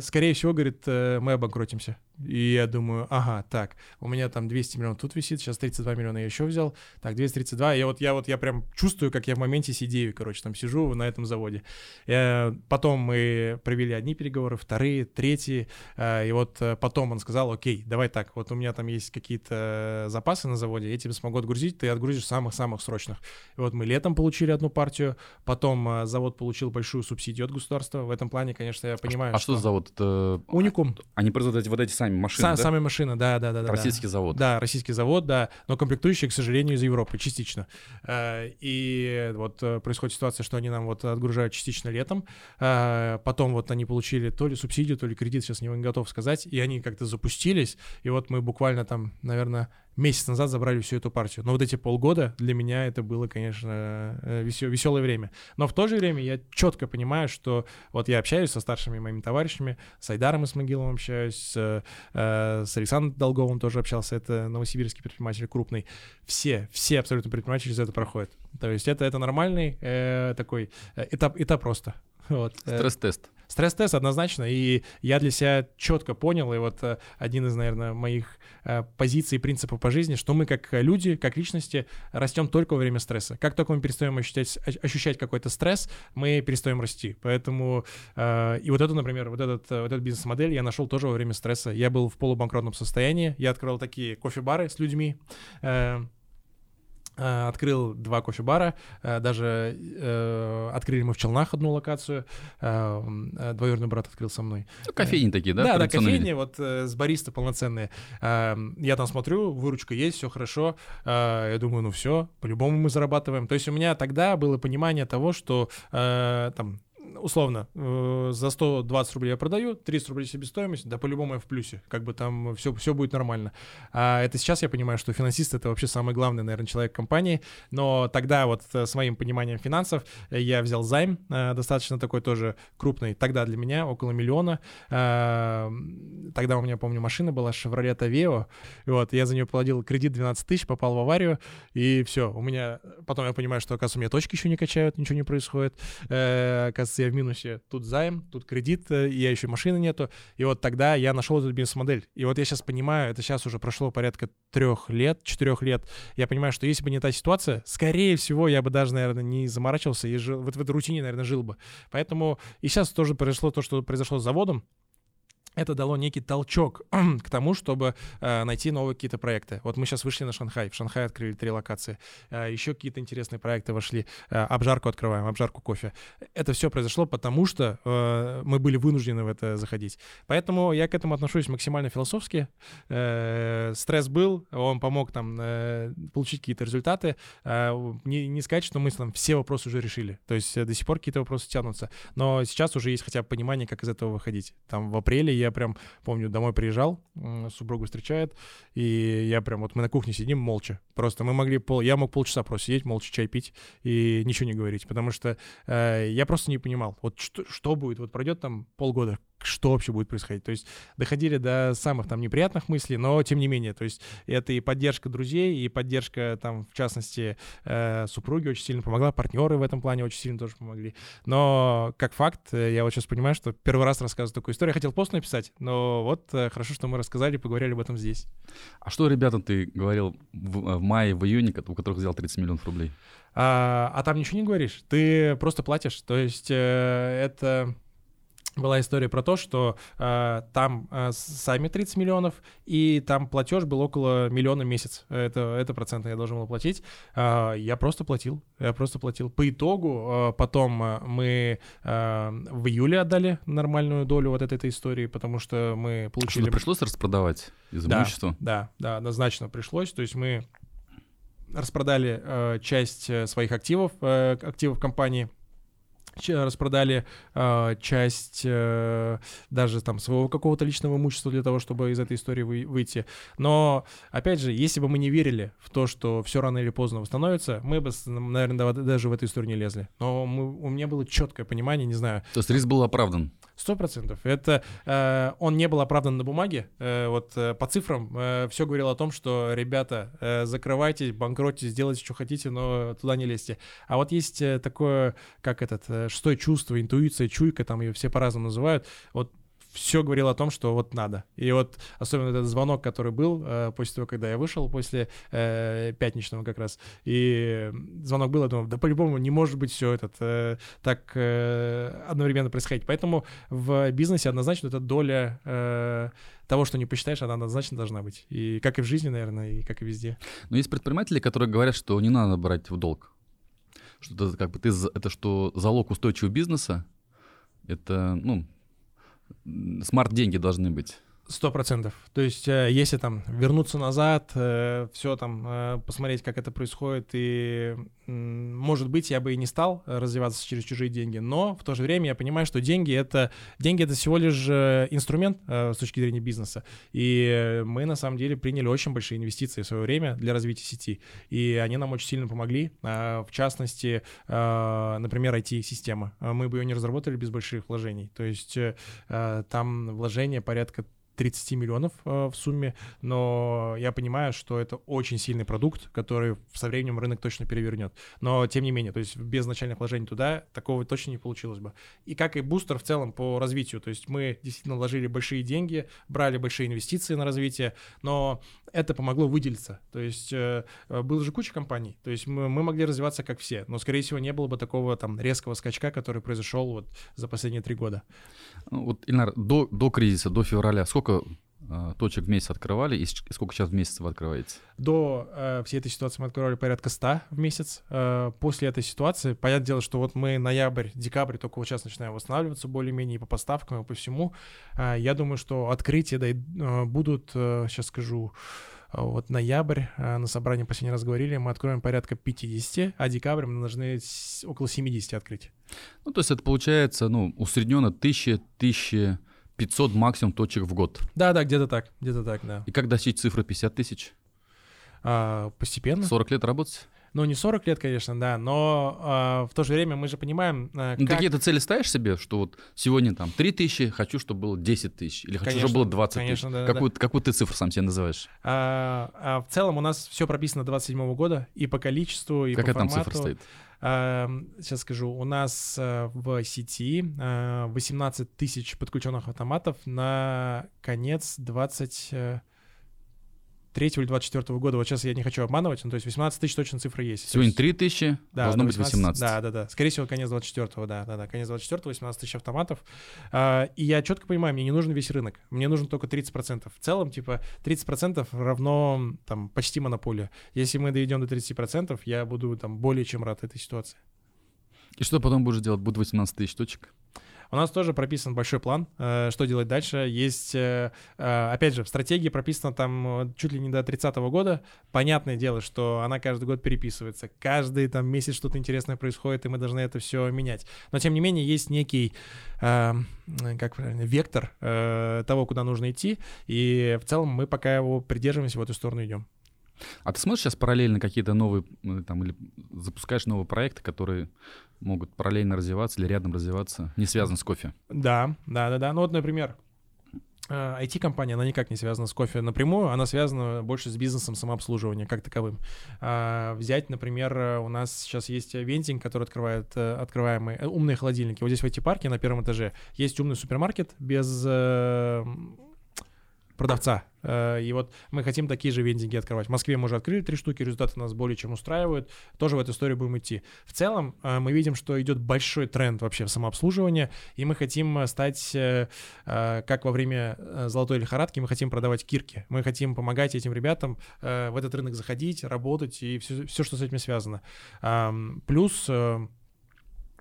скорее всего, говорит, мы обанкротимся. И я думаю, ага, так, у меня там 200 миллионов тут висит, сейчас 32 миллиона я еще взял, так, 232, и вот я вот, я прям чувствую, как я в моменте сидею, короче, там сижу на этом заводе. Э, Потом мы провели одни переговоры, вторые, третьи, э, и вот э, потом он сказал, окей, давай так, вот у меня там есть какие-то запасы на заводе, я тебе смогу отгрузить, ты отгрузишь самых-самых срочных. И вот мы летом получили одну партию, потом завод получил большую субсидию от государства, в этом плане, конечно, я понимаю, А что за завод? Это... Уникум, Они производят вот эти сами машины, Са- да? сами машины, да, да, да, да. Российский да. завод. Да, российский завод, да, но комплектующие, к сожалению, из Европы, частично. Э, И вот э, происходит ситуация, что они нам вот отгружают частично летом, Э, потом вот они получили то ли субсидию, то ли кредит, сейчас не готов сказать, и они как-то запустились, и вот мы буквально там, наверное, месяц назад забрали всю эту партию. Но вот эти полгода для меня это было, конечно, веселое время. Но в то же время я четко понимаю, что вот я общаюсь со старшими моими товарищами, с Айдаром Исмагиловым общаюсь, с, э, с Александром Долговым тоже общался, это новосибирский предприниматель крупный. Все, все абсолютно предприниматели через это проходят. То есть это, это нормальный э, такой э, этап, этап просто. Вот. Э, Стресс-тест. Стресс-тест однозначно, и я для себя четко понял, и вот э, один из, наверное, моих э, позиций и принципов по жизни, что мы как люди, как личности растем только во время стресса. Как только мы перестаем ощущать, ощущать какой-то стресс, мы перестаем расти. Поэтому, и вот это, например, вот этот, вот этот бизнес-модель я нашел тоже во время стресса. Я был в полубанкротном состоянии, я открыл такие кофе-бары с людьми, Э, открыл два кофе-бара, э, даже э, открыли мы в Челнах одну локацию, э, э двоюродный брат открыл со мной. Ну, кофейни такие, да? Да, да, кофейни, вот с бариста полноценные. Я там смотрю, выручка есть, все хорошо, я думаю, ну все, по-любому мы зарабатываем. То есть у меня тогда было понимание того, что там условно, э, за 120 рублей я продаю, 30 рублей себестоимость, да по-любому я в плюсе, как бы там все, все будет нормально. А это сейчас я понимаю, что финансист — это вообще самый главный, наверное, человек компании, но тогда вот э, с моим пониманием финансов я взял займ, э, достаточно такой тоже крупный, тогда для меня около миллиона. Тогда у меня, помню, машина была Chevrolet Aveo, вот, я за нее платил кредит 12 тысяч, попал в аварию, и все, у меня, потом я понимаю, что, оказывается, у меня точки еще не качают, ничего не происходит, оказывается, я в минусе, тут займ, тут кредит, э, я еще машины нету. И вот тогда я нашел эту бизнес-модель. И вот я сейчас понимаю, это сейчас уже прошло порядка трех лет, четырех лет. Я понимаю, что если бы не та ситуация, скорее всего, я бы даже, наверное, не заморачивался и жил, вот в этой рутине, наверное, жил бы. Поэтому и сейчас тоже произошло то, что произошло с заводом это дало некий толчок к тому, чтобы э, найти новые какие-то проекты. Вот мы сейчас вышли на Шанхай, в Шанхае открыли три локации, э, еще какие-то интересные проекты вошли, э, обжарку открываем, обжарку кофе. Это все произошло потому, что э, мы были вынуждены в это заходить. Поэтому я к этому отношусь максимально философски. Э, стресс был, он помог там э, получить какие-то результаты. Э, не, не сказать, что мы там все вопросы уже решили. То есть э, до сих пор какие-то вопросы тянутся. Но сейчас уже есть хотя бы понимание, как из этого выходить. Там в апреле я прям, помню, домой приезжал, супругу встречает, и я прям, вот мы на кухне сидим молча. Просто мы могли, пол, я мог полчаса просто сидеть, молча чай пить и ничего не говорить, потому что э, я просто не понимал, вот что, что будет, вот пройдет там полгода, что вообще будет происходить. То есть доходили до самых там неприятных мыслей, но тем не менее, то есть это и поддержка друзей, и поддержка там, в частности, э, супруги очень сильно помогла, партнеры в этом плане очень сильно тоже помогли. Но как факт, э, я вот сейчас понимаю, что первый раз рассказываю такую историю. Я хотел пост написать, но вот э, хорошо, что мы рассказали, поговорили об этом здесь. А что ребята ты говорил в, э, в мае, в июне, у которых взял 30 миллионов рублей? А, а там ничего не говоришь, ты просто платишь. То есть э, это была история про то, что э, там э, сами 30 миллионов, и там платеж был около миллиона в месяц. Это, это проценты я должен был платить. Э, я просто платил. Я просто платил. По итогу э, потом э, мы э, в июле отдали нормальную долю вот этой, этой истории, потому что мы получили... Что-то пришлось распродавать из имущества? Да, да, да, однозначно пришлось. То есть мы распродали э, часть э, своих активов, э, активов компании, распродали э, часть э, даже там своего какого-то личного имущества для того, чтобы из этой истории вы, выйти. Но, опять же, если бы мы не верили в то, что все рано или поздно восстановится, мы бы, наверное, даже в эту историю не лезли. Но мы, у меня было четкое понимание, не знаю. То есть риск был оправдан? Сто процентов. Это э, он не был оправдан на бумаге. Э, вот э, по цифрам э, все говорило о том, что ребята, э, закрывайтесь, банкротьтесь, делайте, что хотите, но туда не лезьте. А вот есть э, такое, как этот э, шестое чувство, интуиция, чуйка, там ее все по-разному называют. Вот все говорило о том, что вот надо. И вот особенно этот звонок, который был э, после того, когда я вышел, после э, пятничного как раз, и звонок был, я думал, да по-любому не может быть все этот э, так э, одновременно происходить. Поэтому в бизнесе однозначно эта доля э, того, что не посчитаешь, она однозначно должна быть. И как и в жизни, наверное, и как и везде. Но есть предприниматели, которые говорят, что не надо брать в долг. Что это как бы ты это что залог устойчивого бизнеса, это, ну, смарт-деньги должны быть. Сто процентов. То есть, э, если там вернуться назад, э, все там э, посмотреть, как это происходит, и, может быть, я бы и не стал развиваться через чужие деньги, но в то же время я понимаю, что деньги это деньги это всего лишь инструмент с точки зрения бизнеса, и мы на самом деле приняли очень большие инвестиции в свое время для развития сети, и они нам очень сильно помогли. В частности, например, IT-система. Мы бы ее не разработали без больших вложений. То есть там вложения порядка 30 миллионов э, в сумме, но я понимаю, что это очень сильный продукт, который со временем рынок точно перевернет. Но тем не менее, то есть без начальных вложений туда такого точно не получилось бы. И как и бустер в целом по развитию, то есть мы действительно вложили большие деньги, брали большие инвестиции на развитие, но это помогло выделиться. То есть э, было же куча компаний, то есть мы, мы могли развиваться как все, но, скорее всего, не было бы такого там резкого скачка, который произошел вот за последние три года. Ну, вот, Ильнар, до, до кризиса, до февраля, сколько э, точек в месяц открывали и сколько сейчас в месяц вы открываете? До э, всей этой ситуации мы открывали порядка 100 в месяц. Э, после этой ситуации, понятное дело, что вот мы ноябрь, декабрь только вот сейчас начинаем восстанавливаться более-менее по поставкам, и по всему. Э, я думаю, что открытия да, э, будут, э, сейчас скажу, вот ноябрь, э, на собрании последний раз говорили, мы откроем порядка 50, а декабрь мы должны около 70 открыть. Ну, то есть это получается, ну, усредненно 1000, 1500 максимум точек в год. Да-да, где-то так, где-то так, да. И как достичь цифры 50 тысяч? А, постепенно. 40 лет работать? Ну, не 40 лет, конечно, да, но э, в то же время мы же понимаем... Э, ну, какие-то цели ставишь себе, что вот сегодня там 3 тысячи, хочу, чтобы было 10 тысяч, или хочу, конечно, чтобы было 20 конечно, тысяч. Да, какую, да. какую ты цифру сам себе называешь? А, а в целом у нас все прописано 27 года и по количеству, и Какая по формату. там цифра стоит? Сейчас скажу, у нас а, в сети а, 18 тысяч подключенных автоматов на конец 20 3 или 24 года, вот сейчас я не хочу обманывать, ну, то есть 18 тысяч точно цифра есть. Сегодня есть... 3 тысячи, да, должно 18, быть 18. Да, да, да, скорее всего, конец 24 да, да, да, конец 24 18 тысяч автоматов. А, и я четко понимаю, мне не нужен весь рынок, мне нужен только 30%. В целом, типа, 30% равно, там, почти монополия. Если мы доведем до 30%, я буду, там, более чем рад этой ситуации. И что потом будешь делать? Будет 18 тысяч точек? У нас тоже прописан большой план, э, что делать дальше. Есть, э, э, опять же, в стратегии прописано там чуть ли не до 30 года. Понятное дело, что она каждый год переписывается. Каждый там месяц что-то интересное происходит, и мы должны это все менять. Но, тем не менее, есть некий, как правильно, вектор того, куда нужно идти. И в целом мы пока его придерживаемся, в эту сторону идем. А ты смотришь сейчас параллельно какие-то новые, там, или запускаешь новые проекты, которые могут параллельно развиваться или рядом развиваться, не связаны с кофе? Да, да, да, да. Ну вот, например, IT-компания, э, она никак не связана с кофе напрямую, она связана больше с бизнесом самообслуживания как таковым. А, взять, например, у нас сейчас есть вентинг, который открывает э, открываемые э, умные холодильники. Вот здесь в IT-парке на первом этаже есть умный супермаркет без продавца. Э, и вот мы хотим такие же вендинги открывать. В Москве мы уже открыли три штуки, результаты нас более чем устраивают. Тоже в эту историю будем идти. В целом э, мы видим, что идет большой тренд вообще в самообслуживании, и мы хотим стать, э, как во время золотой лихорадки, мы хотим продавать кирки. Мы хотим помогать этим ребятам в этот рынок заходить, работать и все, все что с этим связано. Плюс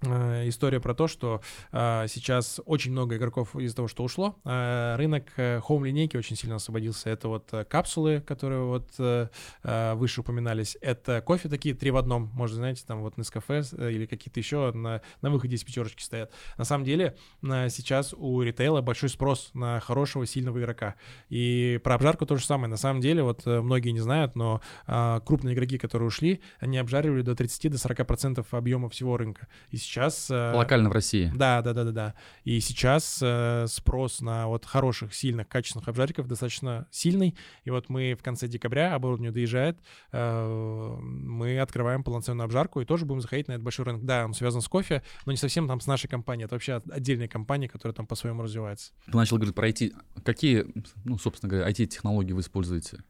история про то, что э, сейчас очень много игроков из-за того, что ушло. Э, рынок э, home-линейки очень сильно освободился. Это вот э, капсулы, которые вот э, э, выше упоминались. Это кофе такие три в одном. Может, знаете, там вот Nescafe э, или какие-то еще на, на выходе из пятерочки стоят. На самом деле э, сейчас у ритейла большой спрос на хорошего, сильного игрока. И про обжарку то же самое. На самом деле, вот э, многие не знают, но э, крупные игроки, которые ушли, они обжаривали до 30-40% до объема всего рынка. И сейчас... Э, Локально в России. Да, да, да, да, да. И сейчас э, спрос на вот хороших, сильных, качественных обжариков достаточно сильный. И вот мы в конце декабря, оборудование доезжает, э, мы открываем полноценную обжарку и тоже будем заходить на этот большой рынок. Да, он связан с кофе, но не совсем там с нашей компанией. Это вообще отдельная компания, которая там по-своему развивается. Ты начал говорить про IT. Какие, ну, собственно говоря, IT-технологии вы используете?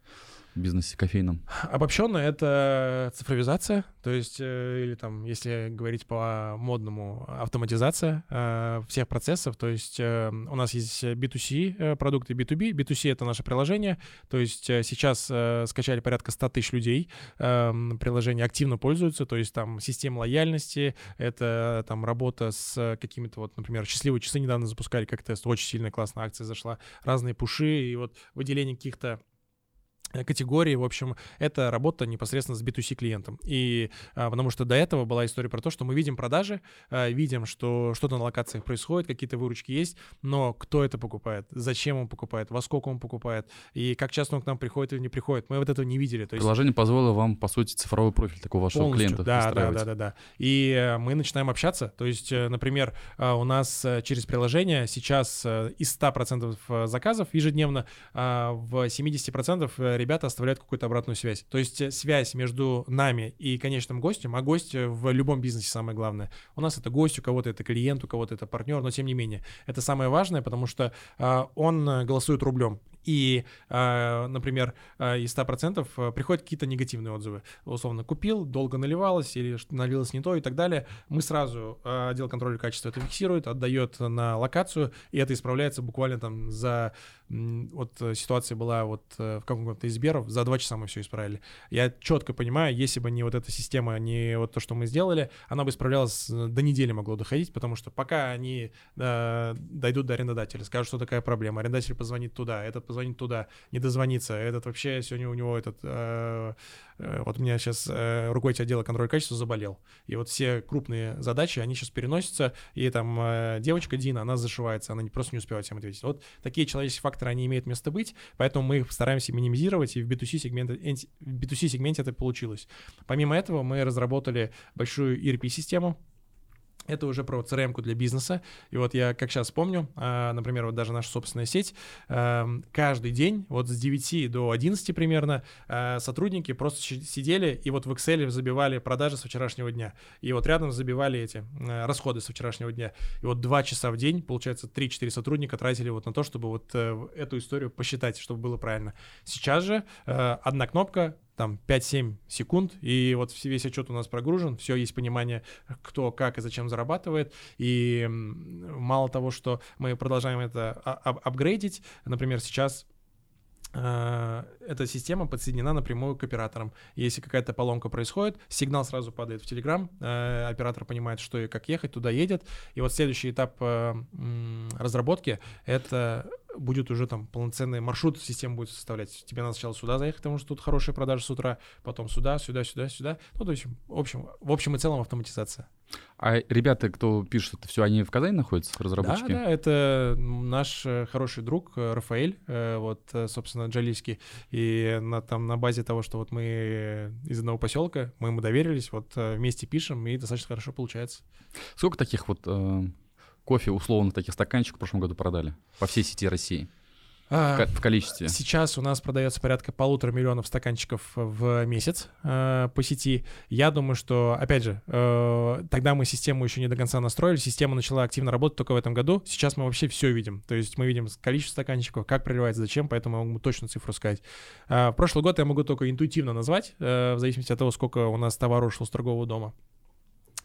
Бизнесе кофейном? Обобщенно это цифровизация, то есть, э, или там, если говорить по модному, автоматизация э, всех процессов. То есть э, у нас есть B2C э, продукты, B2B. B2C — это наше приложение. То есть э, сейчас э, скачали порядка 100 тысяч людей. Приложение активно пользуются. То есть там система лояльности, это там работа с какими-то вот, например, счастливые часы недавно запускали как тест. Очень сильная классная акция зашла. Разные пуши и вот выделение каких-то категории, в общем, это работа непосредственно с B2C клиентом. И а, потому что до этого была история про то, что мы видим продажи, а, видим, что что-то на локациях происходит, какие-то выручки есть, но кто это покупает, зачем он покупает, во сколько он покупает, и как часто он к нам приходит или не приходит. Мы вот этого не видели. То есть... Приложение позволило вам, по сути, цифровой профиль такого вашего клиента да, да, да, да, да. И э, мы начинаем общаться. То есть, э, например, у нас через приложение сейчас из 100% заказов ежедневно в 70% ребята оставляют какую-то обратную связь. То есть э, связь между нами и конечным гостем, а гость э, в любом бизнесе самое главное. У нас это гость, у кого-то это клиент, у кого-то это партнер, но тем не менее. Это самое важное, потому что э, он голосует рублем и, а, например, а, из 100% э, приходят какие-то негативные отзывы. Условно, купил, долго наливалось или налилось не то и так далее. Мы сразу, отдел контроля качества это фиксирует, отдает на локацию, и это исправляется буквально там за... Вот э, ситуация была вот э, в каком-то из Сберов, за два часа мы все исправили. Я четко понимаю, если бы не вот эта система, не вот то, что мы сделали, она бы исправлялась до недели могло доходить, потому что пока они э, дойдут до арендодателя, скажут, что такая проблема, арендодатель позвонит туда, этот позвонить туда, не дозвониться. Этот вообще сегодня у него этот... Э, э, вот у меня сейчас э, руководитель отдела контроля качества заболел. И вот все крупные задачи, они сейчас переносятся, и там э, девочка Дина, она зашивается, она не, просто не успевает всем ответить. Вот такие человеческие факторы, они имеют место быть, поэтому мы их стараемся минимизировать, и в B2C сегменте, в B2C сегменте это получилось. Помимо этого мы разработали большую ERP-систему, это уже про CRM для бизнеса. И вот я, как сейчас помню, а, например, вот даже наша собственная сеть, эм, каждый день, вот с 9 до 11 примерно, э, сотрудники просто сидели и вот в Excel забивали продажи со вчерашнего дня. И вот рядом забивали эти э, расходы со вчерашнего дня. И вот 2 часа в день, получается, 3-4 сотрудника тратили вот на то, чтобы вот э, эту историю посчитать, чтобы было правильно. Сейчас же одна кнопка, там 5-7 секунд, и вот весь отчет у нас прогружен, все, есть понимание, кто, как и зачем зарабатывает, и мало того, что мы продолжаем это апгрейдить, например, сейчас э, эта система подсоединена напрямую к операторам. Если какая-то поломка происходит, сигнал сразу падает в Telegram, э, оператор понимает, что и как ехать, туда едет. И вот следующий этап э, разработки — это будет уже там полноценный маршрут система будет составлять. Тебе надо сначала сюда заехать, потому что тут хорошие продажи с утра, потом сюда, сюда, сюда, сюда. Ну, то есть, в общем, в общем и целом автоматизация. А ребята, кто пишет это все, они в Казани находятся, разработчики? Да, да, это наш э, хороший друг э, Рафаэль, э, вот, собственно, Джалийский. И на, там на базе того, что вот мы из одного поселка, мы ему доверились, вот вместе пишем, и достаточно хорошо получается. Сколько таких вот кофе условно таких стаканчиков в прошлом году продали по всей сети России? А, в количестве? Сейчас у нас продается порядка полутора миллионов стаканчиков в месяц э, по сети. Я думаю, что, опять же, э, тогда мы систему еще не до конца настроили. Система начала активно работать только в этом году. Сейчас мы вообще все видим. То есть мы видим количество стаканчиков, как проливается, зачем, поэтому я могу точно цифру сказать. Э, прошлый год я могу только интуитивно назвать, э, в зависимости от того, сколько у нас товара ушло с торгового дома.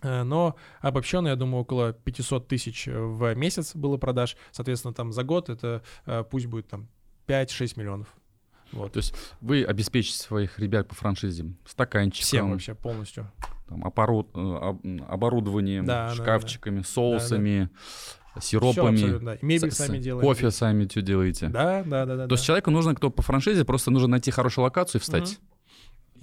Э, но обобщенно, я думаю, около 500 тысяч в месяц было продаж. Соответственно, там за год это э, пусть будет там 5-6 миллионов. Вот. То есть вы обеспечите своих ребят по франшизе стаканчиком. Всем вообще полностью. Там, аппарат, э, оборудованием, да, шкафчиками, да, да. соусами. Да, да. Сиропами, Все да. мебель с, сами делаете. Кофе сами все делаете. Да, да, да, да. То да. есть человеку нужно, кто по франшизе, просто нужно найти хорошую локацию и встать. Угу.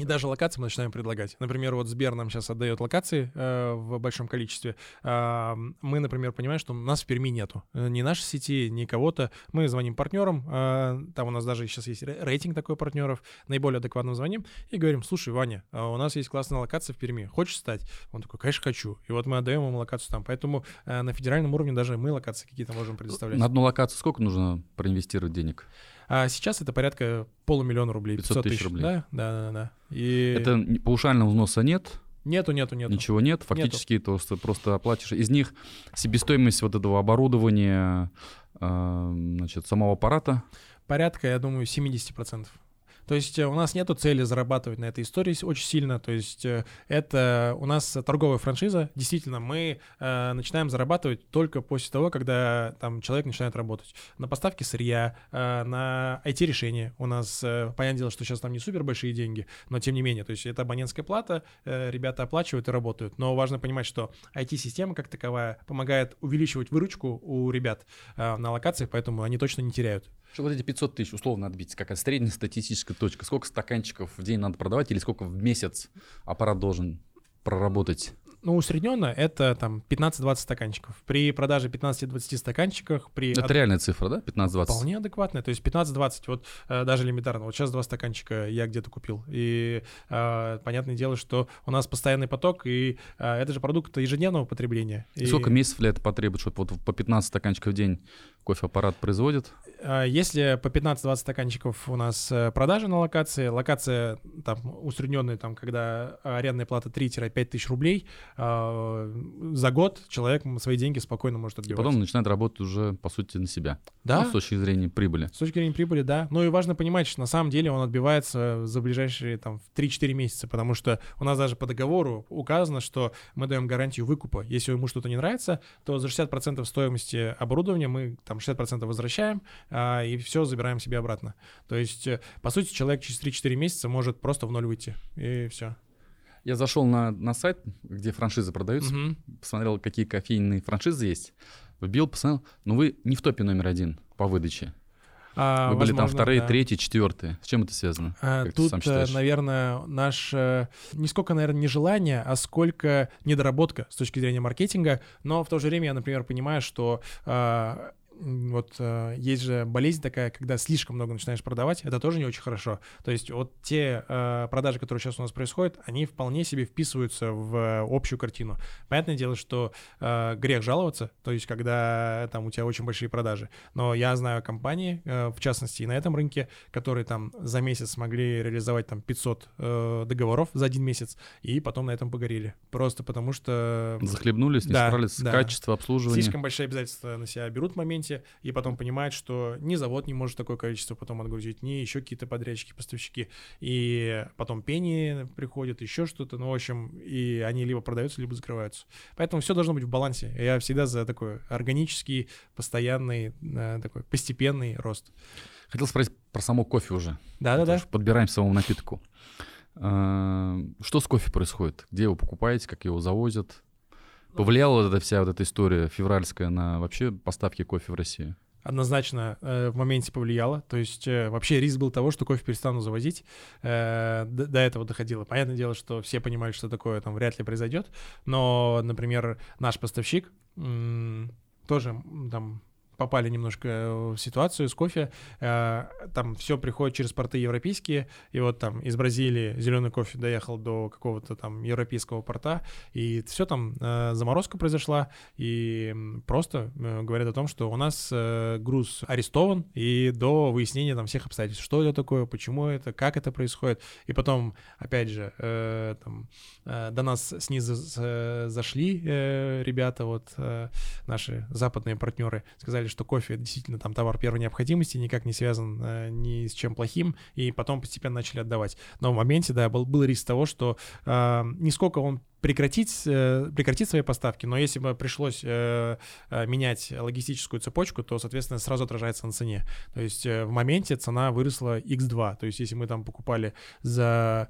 И даже локации мы начинаем предлагать. Например, вот Сбер нам сейчас отдает локации э, в большом количестве. Э, мы, например, понимаем, что нас в Перми нету. Э, ни нашей сети, ни кого-то. Мы звоним партнерам. Э, там у нас даже сейчас есть рейтинг такой партнеров. Наиболее адекватно звоним и говорим, слушай, Ваня, а у нас есть классная локация в Перми. Хочешь стать? Он такой, конечно, хочу. И вот мы отдаем ему локацию там. Поэтому э, на федеральном уровне даже мы локации какие-то можем предоставлять. На одну локацию сколько нужно проинвестировать денег? А сейчас это порядка полумиллиона рублей. 500, 500 тысяч рублей. Да, да, да. да. И... Это паушального взноса нет? Нету, нету, нету. Ничего нет, фактически нету. то просто оплатишь. Из них себестоимость вот этого оборудования, э, значит, самого аппарата? Порядка, я думаю, 70%. То есть э, у нас нету цели зарабатывать на этой истории очень сильно. То есть э, это у нас торговая франшиза. Действительно, мы э, начинаем зарабатывать только после того, когда там человек начинает работать. На поставке сырья, э, на IT-решения. У нас, э, понятное дело, что сейчас там не супер большие деньги, но тем не менее, то есть это абонентская плата, э, ребята оплачивают и работают. Но важно понимать, что IT-система как таковая помогает увеличивать выручку у ребят э, на локациях, поэтому они точно не теряют. Что вот эти 500 тысяч условно отбить, какая средняя статистическая точка? Сколько стаканчиков в день надо продавать или сколько в месяц аппарат должен проработать? ну, усредненно это там 15-20 стаканчиков. При продаже 15-20 стаканчиков... При это от... реальная цифра, да? 15-20? Вполне адекватная. То есть 15-20, вот э, даже элементарно. Вот сейчас два стаканчика я где-то купил. И э, понятное дело, что у нас постоянный поток, и э, это же продукт ежедневного потребления. И... Сколько месяцев ли это потребует, чтобы вот по 15 стаканчиков в день кофеаппарат производит? А, если по 15-20 стаканчиков у нас э, продажи на локации, локация там усредненная, там, когда арендная плата 3-5 тысяч рублей, а, за год человек свои деньги спокойно может отбивать. И потом начинает работать уже, по сути, на себя. Да. Ну, с точки зрения прибыли. С точки зрения прибыли, да. Ну и важно понимать, что на самом деле он отбивается за ближайшие там 3-4 месяца, потому что у нас даже по договору указано, что мы даем гарантию выкупа. Если ему что-то не нравится, то за 60% стоимости оборудования мы там 60% возвращаем, а, и все забираем себе обратно. То есть, э, по сути, человек через 3-4 месяца может просто в ноль выйти, и все. Я зашел на, на сайт, где франшизы продаются, угу. посмотрел, какие кофейные франшизы есть, вбил, посмотрел, ну вы не в топе номер один по выдаче. А, Вы были возможно, там вторые, да. третьи, четвертые. С чем это связано? А, тут, э, наверное, наше не сколько, наверное, не желание, а сколько недоработка с точки зрения маркетинга. Но в то же время я, например, понимаю, что а, вот э, есть же болезнь такая, когда слишком много начинаешь продавать, это тоже не очень хорошо. То есть вот те э, продажи, которые сейчас у нас происходят, они вполне себе вписываются в э, общую картину. Понятное дело, что э, грех жаловаться, то есть когда там у тебя очень большие продажи. Но я знаю компании, э, в частности и на этом рынке, которые там за месяц смогли реализовать там 500 э, договоров за один месяц и потом на этом погорели. Просто потому что... Захлебнулись, не да, справились да. с качеством обслуживания. Слишком большие обязательства на себя берут в моменте, моменте, и потом понимает, что ни завод не может такое количество потом отгрузить, ни еще какие-то подрядчики, поставщики. И потом пени приходят, еще что-то, ну, в общем, и они либо продаются, либо закрываются. Поэтому все должно быть в балансе. Я всегда за такой органический, постоянный, э, такой постепенный рост. Хотел спросить про само кофе уже. Да-да-да. Подбираем самому напитку. А, что с кофе происходит? Где его покупаете, как его завозят? Повлияла вот эта вся вот эта история февральская на вообще поставки кофе в Россию? однозначно э, в моменте повлияло. То есть э, вообще риск был того, что кофе перестанут завозить. Э, до, до этого доходило. Понятное дело, что все понимали, что такое там вряд ли произойдет. Но, например, наш поставщик м- тоже там попали немножко э, в ситуацию с кофе. Э, там все приходит через порты европейские, и вот там из Бразилии зеленый кофе доехал до какого-то там европейского порта, и все там э, заморозка произошла, и просто говорят о том, что у нас груз арестован, и до выяснения там всех обстоятельств, что это такое, почему это, как это происходит, и потом, опять же, там, до нас снизу зашли ребята, вот наши западные партнеры, сказали, что кофе действительно там товар первой необходимости, никак не связан э, ни с чем плохим, и потом постепенно начали отдавать. Но в моменте, да, был, был риск того, что э, не сколько он прекратить, э, прекратить свои поставки, но если бы пришлось э, э, менять логистическую цепочку, то, соответственно, сразу отражается на цене. То есть в моменте цена выросла x2. То есть если мы там покупали за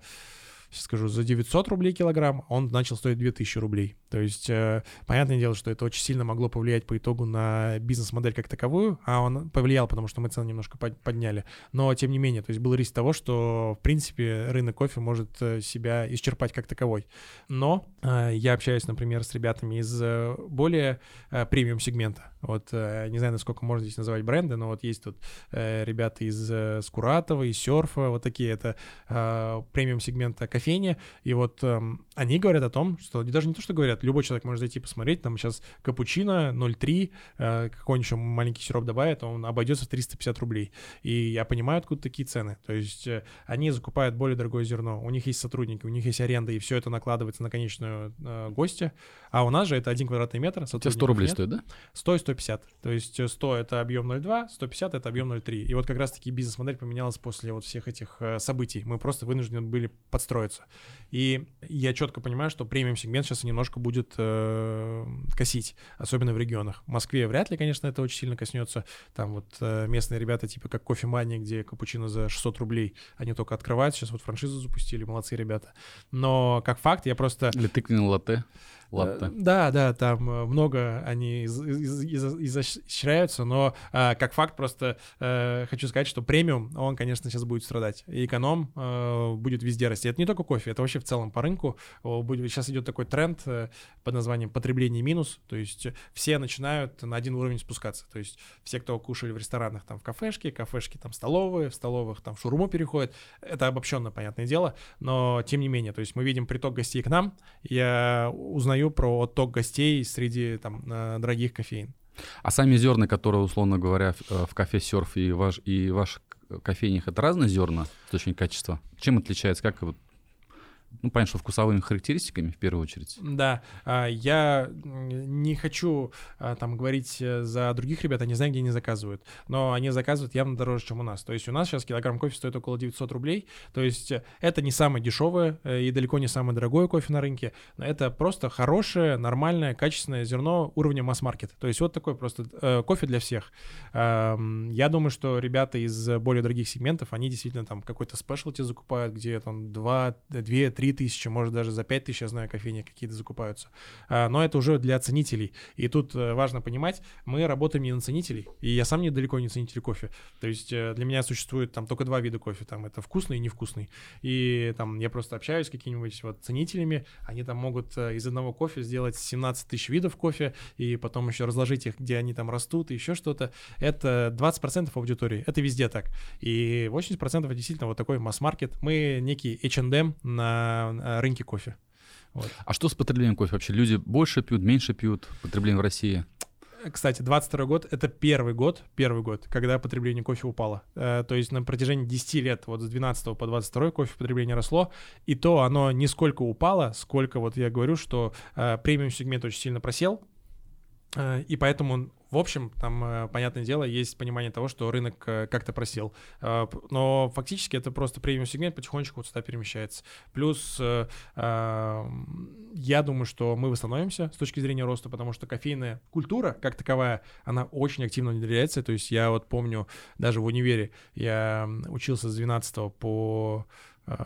сейчас скажу, за 900 рублей килограмм, он начал стоить 2000 рублей. То есть, э, понятное дело, что это очень сильно могло повлиять по итогу на бизнес-модель как таковую, а он повлиял, потому что мы цены немножко подняли. Но, тем не менее, то есть был риск того, что, в принципе, рынок кофе может э, себя исчерпать как таковой. Но э, я общаюсь, например, с ребятами из э, более э, премиум-сегмента. Вот, э, не знаю, насколько можно здесь называть бренды, но вот есть тут э, ребята из э, Скуратова, из Серфа, вот такие, это э, премиум-сегмента кофейни, и вот э, они говорят о том, что, даже не то, что говорят, любой человек может зайти посмотреть, там сейчас капучино 0,3, э, какой-нибудь еще маленький сироп добавит, он обойдется в 350 рублей. И я понимаю, откуда такие цены. То есть они закупают более дорогое зерно, у них есть сотрудники, у них есть аренда, и все это накладывается на конечную гостя. А у нас же это один квадратный метр. У тебя 100 рублей нет. стоит, да? 100 150. То есть 100 — это объем 0,2, 150 — это объем 0,3. И вот как раз-таки бизнес-модель поменялась после вот всех этих э, событий. Мы просто вынуждены были подстроиться. И я четко понимаю, что премиум-сегмент сейчас немножко будет э, косить, особенно в регионах. В Москве вряд ли, конечно, это очень сильно коснется. Там вот э, местные ребята типа как кофемания, где капучино за 600 рублей, они только открывают. Сейчас вот франшизу запустили, молодцы ребята. Но как факт, я просто... Или тыквенный латте. Латте. Э, да, да, там э, много они из, из, из, изощряются, но а, как факт просто хочу сказать, что премиум, он, конечно, сейчас будет страдать. И эконом будет везде расти. Это не только кофе, это вообще в целом по рынку. Сейчас идет такой тренд под названием потребление минус, то есть все начинают на один уровень спускаться. То есть все, кто кушали в ресторанах, там в кафешке, кафешки там столовые, в столовых там в шурму переходят. Это обобщенно, понятное дело, но тем не менее, то есть мы видим приток гостей к нам, я узнаю узнаю про отток гостей среди там дорогих кофеин. А сами зерна, которые, условно говоря, в э, кафе серф и ваш, и ваш кофейнях, это разные зерна с точки качества? Чем отличается? Как вот ну, понятно, что вкусовыми характеристиками в первую очередь. Да, а, я не хочу а, там говорить э, за других ребят, они знаю, где они заказывают, но они заказывают явно дороже, чем у нас. То есть у нас сейчас килограмм кофе стоит около 900 рублей, то есть э, это не самое дешевое э, и далеко не самое дорогое кофе на рынке, но это просто хорошее, нормальное, качественное зерно уровня масс-маркет. То есть вот такой просто кофе для всех. Я думаю, что ребята из более дорогих сегментов, они действительно там какой-то спешлти закупают, где там 2, 2, 3 тысячи, может даже за 5 тысяч, я знаю, кофейни какие-то закупаются. А, но это уже для ценителей. И тут э, важно понимать, мы работаем не на ценителей, и я сам недалеко не ценитель кофе. То есть э, для меня существует там только два вида кофе, там это вкусный и невкусный. И там я просто общаюсь с какими-нибудь вот ценителями, они там могут э, из одного кофе сделать 17 тысяч видов кофе, и потом еще разложить их, где они там растут, и еще что-то. Это 20% аудитории, это везде так. И 80% действительно вот такой масс-маркет. Мы некий H&M на на рынке кофе. Вот. А что с потреблением кофе вообще? Люди больше пьют, меньше пьют потребление в России? Кстати, 22 год — это первый год, первый год, когда потребление кофе упало. Э, то есть на протяжении 10 лет, вот с 12 по 22 кофе потребление росло, и то оно не сколько упало, сколько вот я говорю, что э, премиум-сегмент очень сильно просел, и поэтому в общем, там, э, понятное дело, есть понимание того, что рынок э, как-то просел. Э, но фактически это просто премиум-сегмент потихонечку вот сюда перемещается. Плюс я думаю, что мы восстановимся с точки зрения роста, потому что кофейная культура, как таковая, она очень активно внедряется. То есть я вот помню, даже в универе я учился с 12 по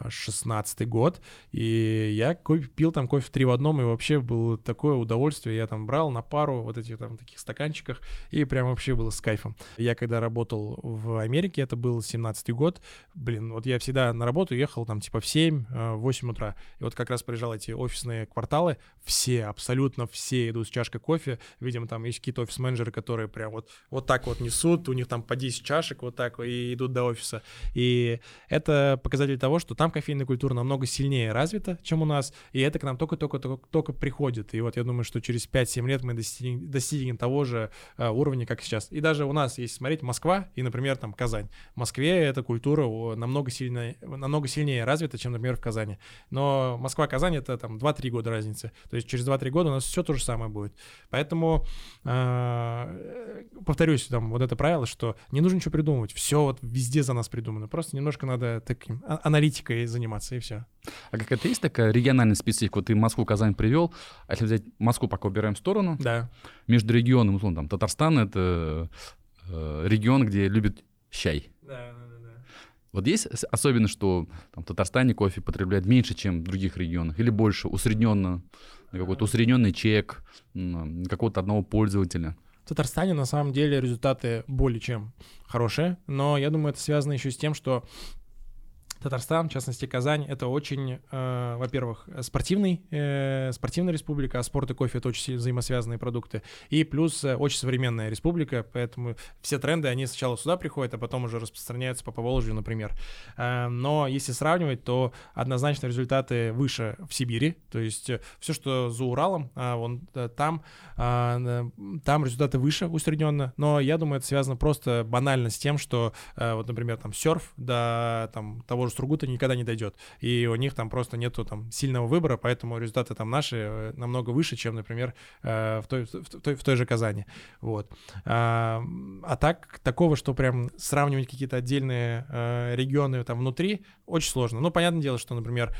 16 год, и я пил там кофе три в одном, и вообще было такое удовольствие, я там брал на пару вот этих там таких стаканчиках, и прям вообще было с кайфом. Я когда работал в Америке, это был 17 год, блин, вот я всегда на работу ехал там типа в 7-8 утра, и вот как раз приезжал эти офисные кварталы, все, абсолютно все идут с чашкой кофе, видимо, там есть какие-то офис-менеджеры, которые прям вот, вот так вот несут, у них там по 10 чашек вот так, и идут до офиса, и это показатель того, что там кофейная культура намного сильнее развита, чем у нас, и это к нам только-только-только приходит. И вот я думаю, что через 5-7 лет мы достигнем, достигнем того же uh, уровня, как сейчас. И даже у нас, если смотреть, Москва и, например, там Казань. В Москве эта культура намного, сильно, намного сильнее развита, чем, например, в Казани. Но Москва-Казань — это там 2-3 года разницы. То есть через 2-3 года у нас все то же самое будет. Поэтому, uh, повторюсь, там вот это правило, что не нужно ничего придумывать. Все вот везде за нас придумано. Просто немножко надо таким а, аналитикой заниматься, и все. А какая-то есть такая региональная специфика? Вот ты Москву, Казань привел, а если взять Москву, пока убираем в сторону, да. между регионом, условно, там, Татарстан — это э, регион, где любят чай. Да, да, да. Вот есть особенно, что там, в Татарстане кофе потребляют меньше, чем в других регионах, или больше, усредненно, какой-то усредненный чек какого-то одного пользователя? В Татарстане на самом деле результаты более чем хорошие, но я думаю, это связано еще с тем, что Татарстан, в частности Казань, это очень, э, во-первых, спортивный, э, спортивная республика, а спорт и кофе — это очень взаимосвязанные продукты, и плюс э, очень современная республика, поэтому все тренды, они сначала сюда приходят, а потом уже распространяются по Поволжью, например. Э, но если сравнивать, то однозначно результаты выше в Сибири, то есть э, все, что за Уралом, э, вон э, там, э, там результаты выше усредненно, но я думаю, это связано просто банально с тем, что, э, вот, например, там серф до там, того же Сургута никогда не дойдет. И у них там просто нету там сильного выбора, поэтому результаты там наши э, намного выше, чем, например, э, в той, в той, в той же Казани. Вот. А, а так, такого, что прям сравнивать какие-то отдельные э, регионы там внутри, очень сложно. Ну, понятное дело, что, например,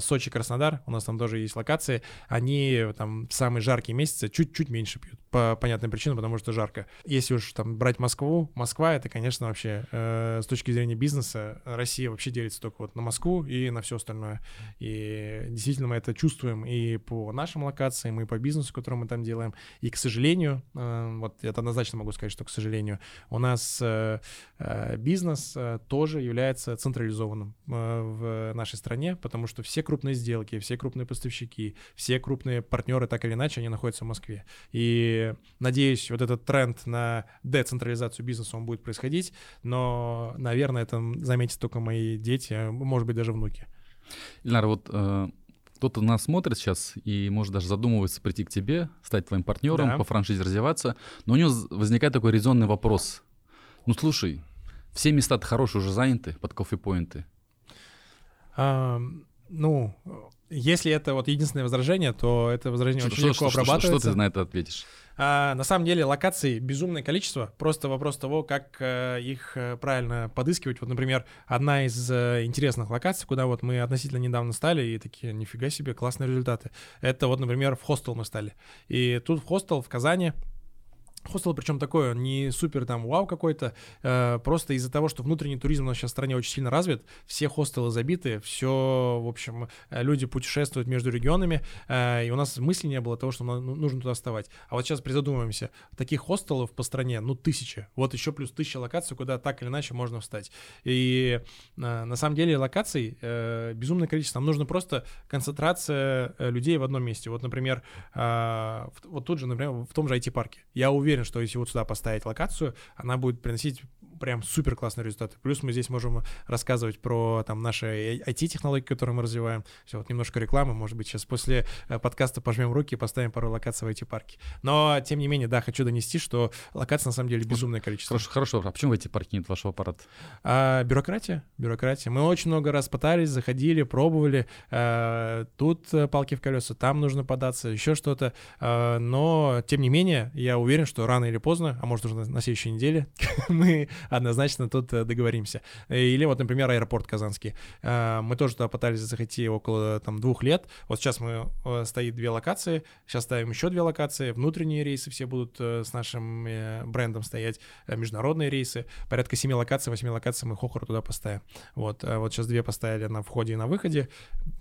Сочи, Краснодар, у нас там тоже есть локации, они там в самые жаркие месяцы чуть-чуть меньше пьют. По понятным причинам, потому что жарко. Если уж там брать Москву, Москва это, конечно, вообще с точки зрения бизнеса, Россия вообще делится только вот на Москву и на все остальное. И действительно мы это чувствуем и по нашим локациям, и по бизнесу, который мы там делаем. И, к сожалению, э, вот это однозначно могу сказать, что, к сожалению, у нас э, э, бизнес тоже является централизованным в нашей стране, потому что все крупные сделки, все крупные поставщики, все крупные партнеры, так или иначе, они находятся в Москве. И надеюсь, вот этот тренд на децентрализацию бизнеса, он будет происходить, но, наверное, это заметят только мои дети, а может быть, даже внуки. Ильнар, вот э, кто-то нас смотрит сейчас и может даже задумывается прийти к тебе, стать твоим партнером, да. по франшизе развиваться, но у него возникает такой резонный вопрос. Ну, слушай, все места-то хорошие уже заняты под кофе-поинты. А, ну, если это вот единственное возражение, то это возражение что, очень что, легко что, обрабатывается. Что, что ты на это ответишь? А, на самом деле локаций безумное количество. Просто вопрос того, как а, их а, правильно подыскивать. Вот, например, одна из а, интересных локаций, куда вот мы относительно недавно стали, и такие, нифига себе, классные результаты. Это вот, например, в хостел мы стали. И тут в хостел в Казани Хостел, причем такое, не супер там вау какой-то, э, просто из-за того, что внутренний туризм у нас сейчас в стране очень сильно развит, все хостелы забиты, все, в общем, э, люди путешествуют между регионами, э, и у нас мысли не было того, что нам ну, нужно туда вставать. А вот сейчас призадумываемся, таких хостелов по стране, ну, тысячи, вот еще плюс тысяча локаций, куда так или иначе можно встать. И э, на самом деле локаций э, безумное количество, нам нужно просто концентрация э, людей в одном месте. Вот, например, э, вот тут же, например, в том же IT-парке. Я уверен, уверен, что если вот сюда поставить локацию, она будет приносить прям супер классные результаты. Плюс мы здесь можем рассказывать про там наши IT-технологии, которые мы развиваем. Все, вот немножко рекламы, может быть, сейчас после э, подкаста пожмем руки и поставим пару локаций в IT-парке. Но, тем не менее, да, хочу донести, что локаций на самом деле безумное количество. Хорошо, хорошо. А почему в IT-парке нет вашего аппарата? А, бюрократия, бюрократия. Мы очень много раз пытались, заходили, пробовали. А, тут э, палки в колеса, там нужно податься, еще что-то. А, но, тем не менее, я уверен, что рано или поздно, а может уже на следующей неделе, мы однозначно тут э, договоримся. Или вот, например, аэропорт Казанский. Э, мы тоже туда пытались зайти около там двух лет. Вот сейчас мы э, стоит две локации, сейчас ставим еще две локации, внутренние рейсы все будут с нашим брендом стоять, международные рейсы. Порядка семи локаций, восьми локаций мы Хохор туда поставим. Вот, вот сейчас две поставили на входе и на выходе.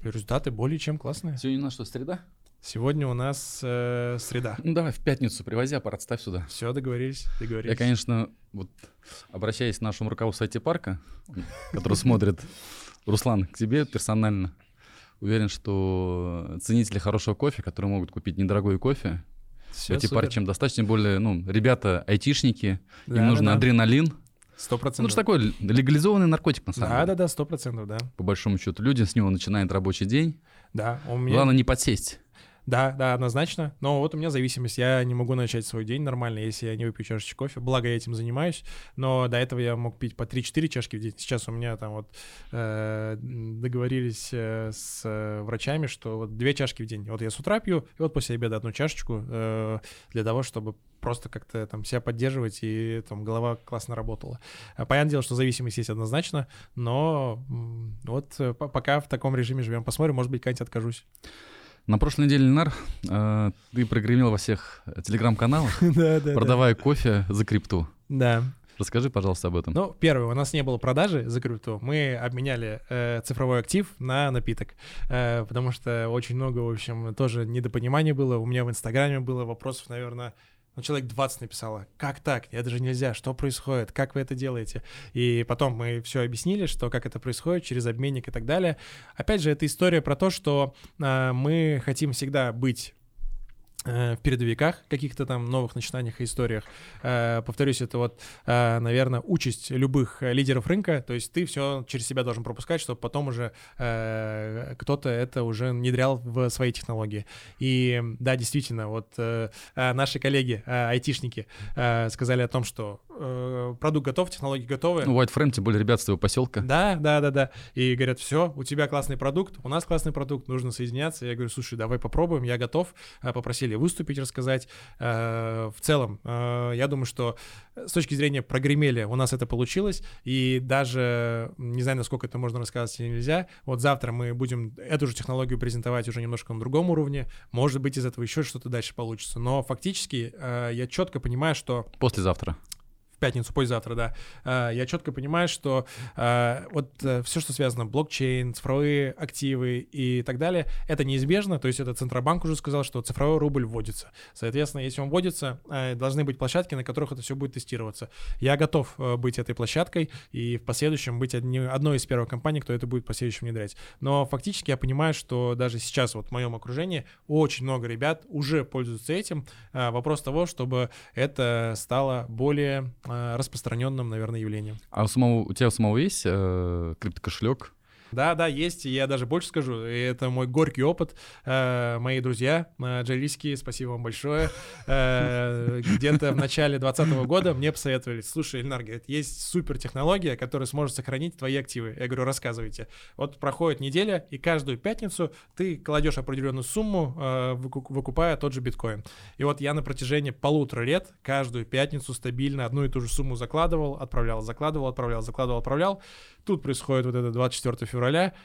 Результаты более чем классные. Сегодня у нас что, среда? Сегодня у нас э, среда. Ну давай в пятницу привози аппарат, ставь сюда. Все, договорились, договорились. Я, конечно, вот обращаясь к нашему руководству IT-парка, который смотрит, Руслан, к тебе персонально, уверен, что ценители хорошего кофе, которые могут купить недорогой кофе, Все эти чем достаточно, тем более, ну, ребята айтишники, да, им нужен да, адреналин, Сто процентов. Ну, это такой легализованный наркотик, на самом да, деле. Да-да-да, сто процентов, да. По большому счету, люди с него начинают рабочий день. Да, у меня... Главное не подсесть. Да, да, однозначно. Но вот у меня зависимость. Я не могу начать свой день нормально, если я не выпью чашечку кофе. Благо, я этим занимаюсь. Но до этого я мог пить по 3-4 чашки в день. Сейчас у меня там вот э, договорились э, с э, врачами, что вот две чашки в день. Вот я с утра пью, и вот после обеда одну чашечку э, для того, чтобы просто как-то там себя поддерживать, и там голова классно работала. Понятное дело, что зависимость есть однозначно, но вот э, пока в таком режиме живем. Посмотрим, может быть, когда-нибудь откажусь. На прошлой неделе, Ленар, э, ты прогремел во всех телеграм-каналах, продавая кофе за крипту. Да. Расскажи, пожалуйста, об этом. Ну, первое, у нас не было продажи за крипту. Мы обменяли э, цифровой актив на напиток, э, потому что очень много, в общем, тоже недопонимания было. У меня в Инстаграме было вопросов, наверное, ну, человек 20 написало, как так, это же нельзя, что происходит, как вы это делаете? И потом мы все объяснили, что как это происходит, через обменник и так далее. Опять же, это история про то, что э, мы хотим всегда быть в передовиках каких-то там новых начинаниях и историях. Э, повторюсь, это вот, э, наверное, участь любых лидеров рынка, то есть ты все через себя должен пропускать, чтобы потом уже кто-то это уже внедрял в свои технологии. И да, действительно, вот наши коллеги, айтишники, сказали о том, что продукт готов, технологии готовы. Ну, White Frame, тем более ребят с твоего поселка. Да, да, да, да. И говорят, все, у тебя классный продукт, у нас классный продукт, нужно соединяться. Я говорю, слушай, давай попробуем, я готов. Попросили или выступить, рассказать. Э, в целом, э, я думаю, что с точки зрения прогремели у нас это получилось, и даже, не знаю, насколько это можно рассказать или нельзя, вот завтра мы будем эту же технологию презентовать уже немножко на другом уровне, может быть, из этого еще что-то дальше получится, но фактически э, я четко понимаю, что... Послезавтра пятницу, послезавтра, да, а, я четко понимаю, что а, вот э, все, что связано блокчейн, цифровые активы и так далее, это неизбежно, то есть это Центробанк уже сказал, что цифровой рубль вводится. Соответственно, если он вводится, э, должны быть площадки, на которых это все будет тестироваться. Я готов э, быть этой площадкой и в последующем быть одной из первых компаний, кто это будет в последующем внедрять. Но фактически я понимаю, что даже сейчас вот в моем окружении очень много ребят уже пользуются этим. Вопрос того, чтобы это стало более распространенным, наверное, явлением. А у, самого, у тебя у самого есть э, криптокошелек? Да, да, есть. Я даже больше скажу. Это мой горький опыт. Э, мои друзья, э, джалийские, спасибо вам большое. Э, где-то в начале 2020 года мне посоветовали, слушай, Ильнар, говорит, есть супер технология, которая сможет сохранить твои активы. Я говорю, рассказывайте. Вот проходит неделя, и каждую пятницу ты кладешь определенную сумму, э, выкупая тот же биткоин. И вот я на протяжении полутора лет каждую пятницу стабильно одну и ту же сумму закладывал, отправлял, закладывал, отправлял, закладывал, отправлял. Тут происходит вот это 24 февраля,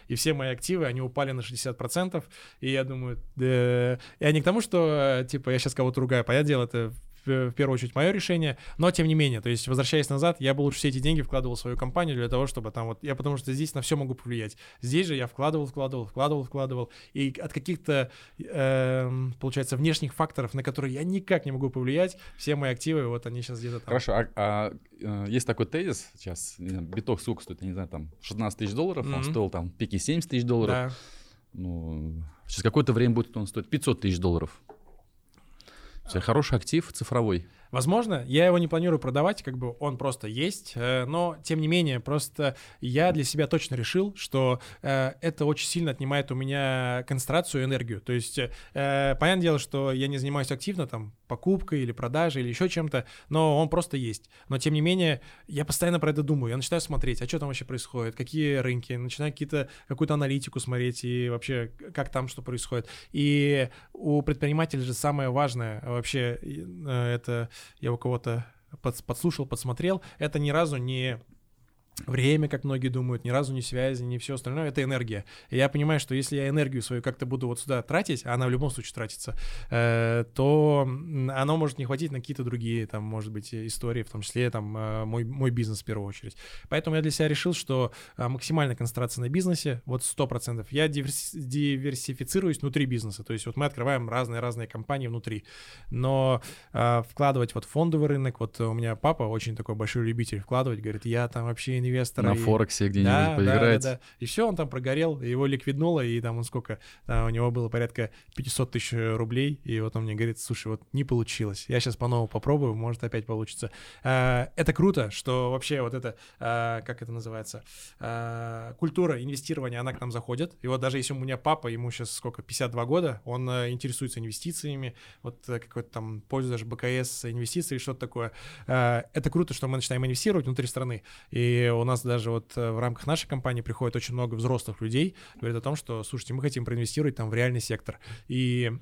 и все мои активы, они упали на 60%, и я думаю, да... Я не к тому, что, типа, я сейчас кого-то ругаю, понятное дело, это в первую очередь мое решение, но тем не менее, то есть возвращаясь назад, я бы лучше все эти деньги вкладывал в свою компанию для того, чтобы там вот, я потому что здесь на все могу повлиять. Здесь же я вкладывал, вкладывал, вкладывал, вкладывал, и от каких-то, э, получается, внешних факторов, на которые я никак не могу повлиять, все мои активы, вот они сейчас где-то там. Хорошо, а, а э, есть такой тезис сейчас, биток сколько стоит, я не знаю, там 16 тысяч долларов, mm-hmm. он стоил там пике 70 тысяч долларов. Да. Ну, через какое-то время будет он стоить 500 тысяч долларов. Это хороший актив цифровой. Возможно, я его не планирую продавать, как бы он просто есть, э, но тем не менее, просто я для себя точно решил, что э, это очень сильно отнимает у меня концентрацию и энергию. То есть, э, понятное дело, что я не занимаюсь активно там покупкой или продажей или еще чем-то, но он просто есть. Но тем не менее, я постоянно про это думаю, я начинаю смотреть, а что там вообще происходит, какие рынки, начинаю какие-то, какую-то аналитику смотреть и вообще как там что происходит. И у предпринимателя же самое важное вообще это я у кого-то подслушал, подсмотрел, это ни разу не время, как многие думают, ни разу не связи, не все остальное, это энергия. И я понимаю, что если я энергию свою как-то буду вот сюда тратить, а она в любом случае тратится, э, то оно может не хватить на какие-то другие, там, может быть, истории, в том числе там э, мой, мой бизнес в первую очередь. Поэтому я для себя решил, что э, максимальная концентрация на бизнесе, вот 100%. Я диверси- диверсифицируюсь внутри бизнеса, то есть вот мы открываем разные-разные компании внутри, но э, вкладывать вот фондовый рынок, вот у меня папа очень такой большой любитель вкладывать, говорит, я там вообще инвестора. На и... Форексе где-нибудь да, поиграть. Да, да, да. И все, он там прогорел, его ликвиднуло, и там он сколько, там у него было порядка 500 тысяч рублей, и вот он мне говорит, слушай, вот не получилось, я сейчас по-новому попробую, может опять получится. А, это круто, что вообще вот это, а, как это называется, а, культура инвестирования, она к нам заходит, и вот даже если у меня папа, ему сейчас сколько, 52 года, он а, интересуется инвестициями, вот а, какой-то там пользуется даже БКС инвестиции, что-то такое. Это круто, что мы начинаем инвестировать внутри страны, и у нас даже вот э, в рамках нашей компании приходит очень много взрослых людей, говорят о том, что, слушайте, мы хотим проинвестировать там в реальный сектор. И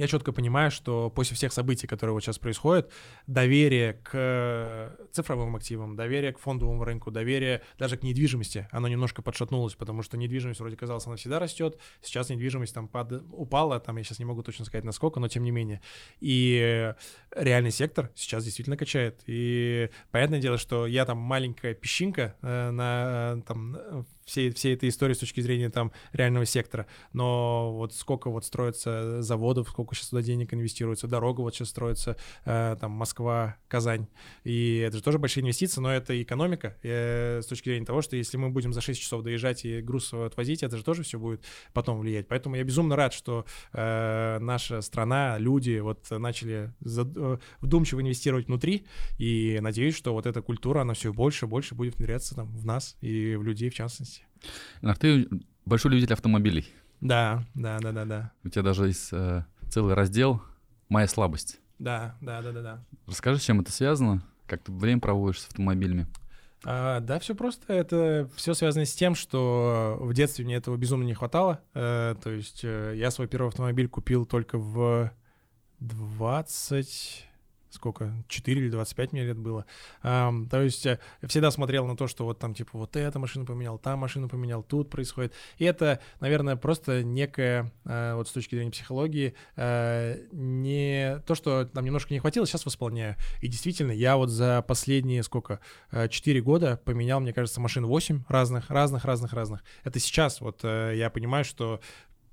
я четко понимаю, что после всех событий, которые вот сейчас происходят, доверие к цифровым активам, доверие к фондовому рынку, доверие даже к недвижимости, оно немножко подшатнулось, потому что недвижимость вроде казалось, она всегда растет, сейчас недвижимость там пад... упала, там я сейчас не могу точно сказать насколько, но тем не менее. И реальный сектор сейчас действительно качает. И понятное дело, что я там маленькая песчинка э, на, там, всей, всей этой истории с точки зрения там реального сектора, но вот сколько вот строится заводов, сколько сейчас туда денег инвестируется, дорога вот сейчас строится, э, там Москва, Казань, и это же тоже большие инвестиции, но это экономика э, с точки зрения того, что если мы будем за 6 часов доезжать и груз отвозить, это же тоже все будет потом влиять. Поэтому я безумно рад, что э, наша страна, люди вот начали зад... Э, вдумчиво инвестировать внутри, и надеюсь, что вот эта культура, она все больше и больше будет внедряться там в нас и в людей в частности. А ты большой любитель автомобилей. Да, да, да, да, да. У тебя даже есть э, целый раздел «Моя слабость». Да, да, да, да, да. Расскажи, с чем это связано? Как ты время проводишь с автомобилями? А, да, все просто. Это все связано с тем, что в детстве мне этого безумно не хватало. Э, то есть э, я свой первый автомобиль купил только в 20 сколько, 4 или 25 мне лет было. Um, то есть я э, всегда смотрел на то, что вот там типа вот эта машина поменял, та машина поменял, тут происходит. И это, наверное, просто некая, uh, вот с точки зрения психологии, uh, не то, что там немножко не хватило, сейчас восполняю. И действительно, я вот за последние сколько, uh, 4 года поменял, мне кажется, машин 8 разных, разных, разных, разных. Это сейчас вот я понимаю, что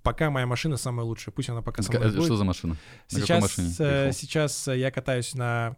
пока моя машина самая лучшая, пусть она пока самая Что будет. за машина? Сейчас, сейчас я катаюсь на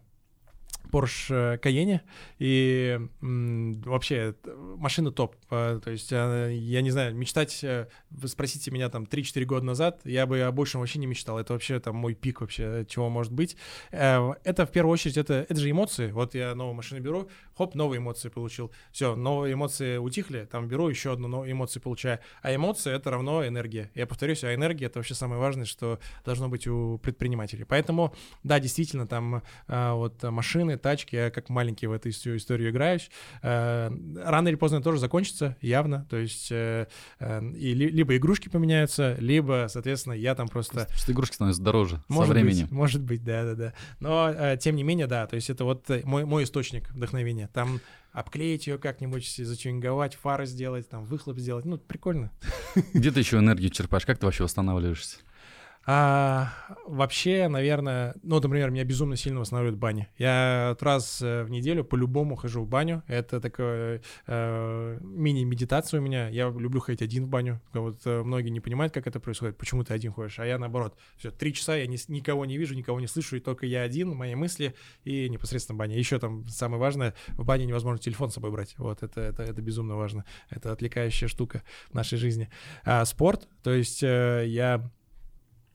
Porsche Cayenne, и вообще машина топ. То есть, я не знаю, мечтать, э, вы спросите меня там 3-4 года назад, я бы о большем вообще не мечтал. Это вообще там мой пик вообще, чего может быть. Э, это в первую очередь, это, это же эмоции. Вот я новую машину беру, хоп, новые эмоции получил. Все, новые эмоции утихли, там беру еще одну новую эмоцию получаю. А эмоции — это равно энергия. Я повторюсь, а энергия — это вообще самое важное, что должно быть у предпринимателей. Поэтому, да, действительно, там э, вот машины, тачки, я как маленький в эту историю играюсь. Э, рано или поздно тоже закончится, явно. То есть э, э, и либо игрушки поменяются, либо, соответственно, я там просто... Что игрушки становятся дороже может со временем. Быть, может быть, да-да-да. Но, тем не менее, да, то есть это вот мой, мой источник вдохновения. Там обклеить ее как-нибудь, зачинговать, фары сделать, там выхлоп сделать. Ну, прикольно. Где ты еще энергию черпаешь? Как ты вообще восстанавливаешься? А, вообще, наверное, ну, например, меня безумно сильно восстанавливает баня. Я раз э, в неделю по-любому хожу в баню. Это такая э, мини-медитация у меня. Я люблю ходить один в баню. Вот э, многие не понимают, как это происходит, почему ты один ходишь, а я наоборот. Все, три часа я ни, никого не вижу, никого не слышу, и только я один, мои мысли и непосредственно баня. Еще там самое важное, в бане невозможно телефон с собой брать. Вот это, это, это безумно важно. Это отвлекающая штука в нашей жизни. А спорт, то есть э, я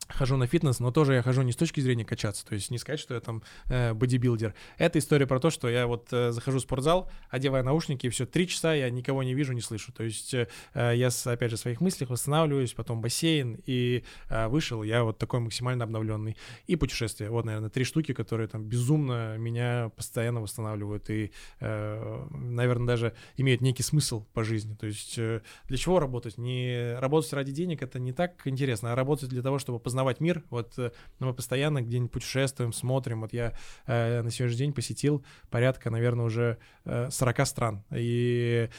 хожу на фитнес, но тоже я хожу не с точки зрения качаться, то есть не сказать, что я там э, бодибилдер. Это история про то, что я вот э, захожу в спортзал, одеваю наушники, и все, три часа я никого не вижу, не слышу. То есть э, я, опять же, в своих мыслях восстанавливаюсь, потом бассейн, и э, вышел, я вот такой максимально обновленный. И путешествия, вот, наверное, три штуки, которые там безумно меня постоянно восстанавливают и, э, наверное, даже имеют некий смысл по жизни. То есть э, для чего работать? Не работать ради денег, это не так интересно, а работать для того, чтобы познавать познавать мир. Вот э, мы постоянно где-нибудь путешествуем, смотрим. Вот я э, на сегодняшний день посетил порядка, наверное, уже э, 40 стран. И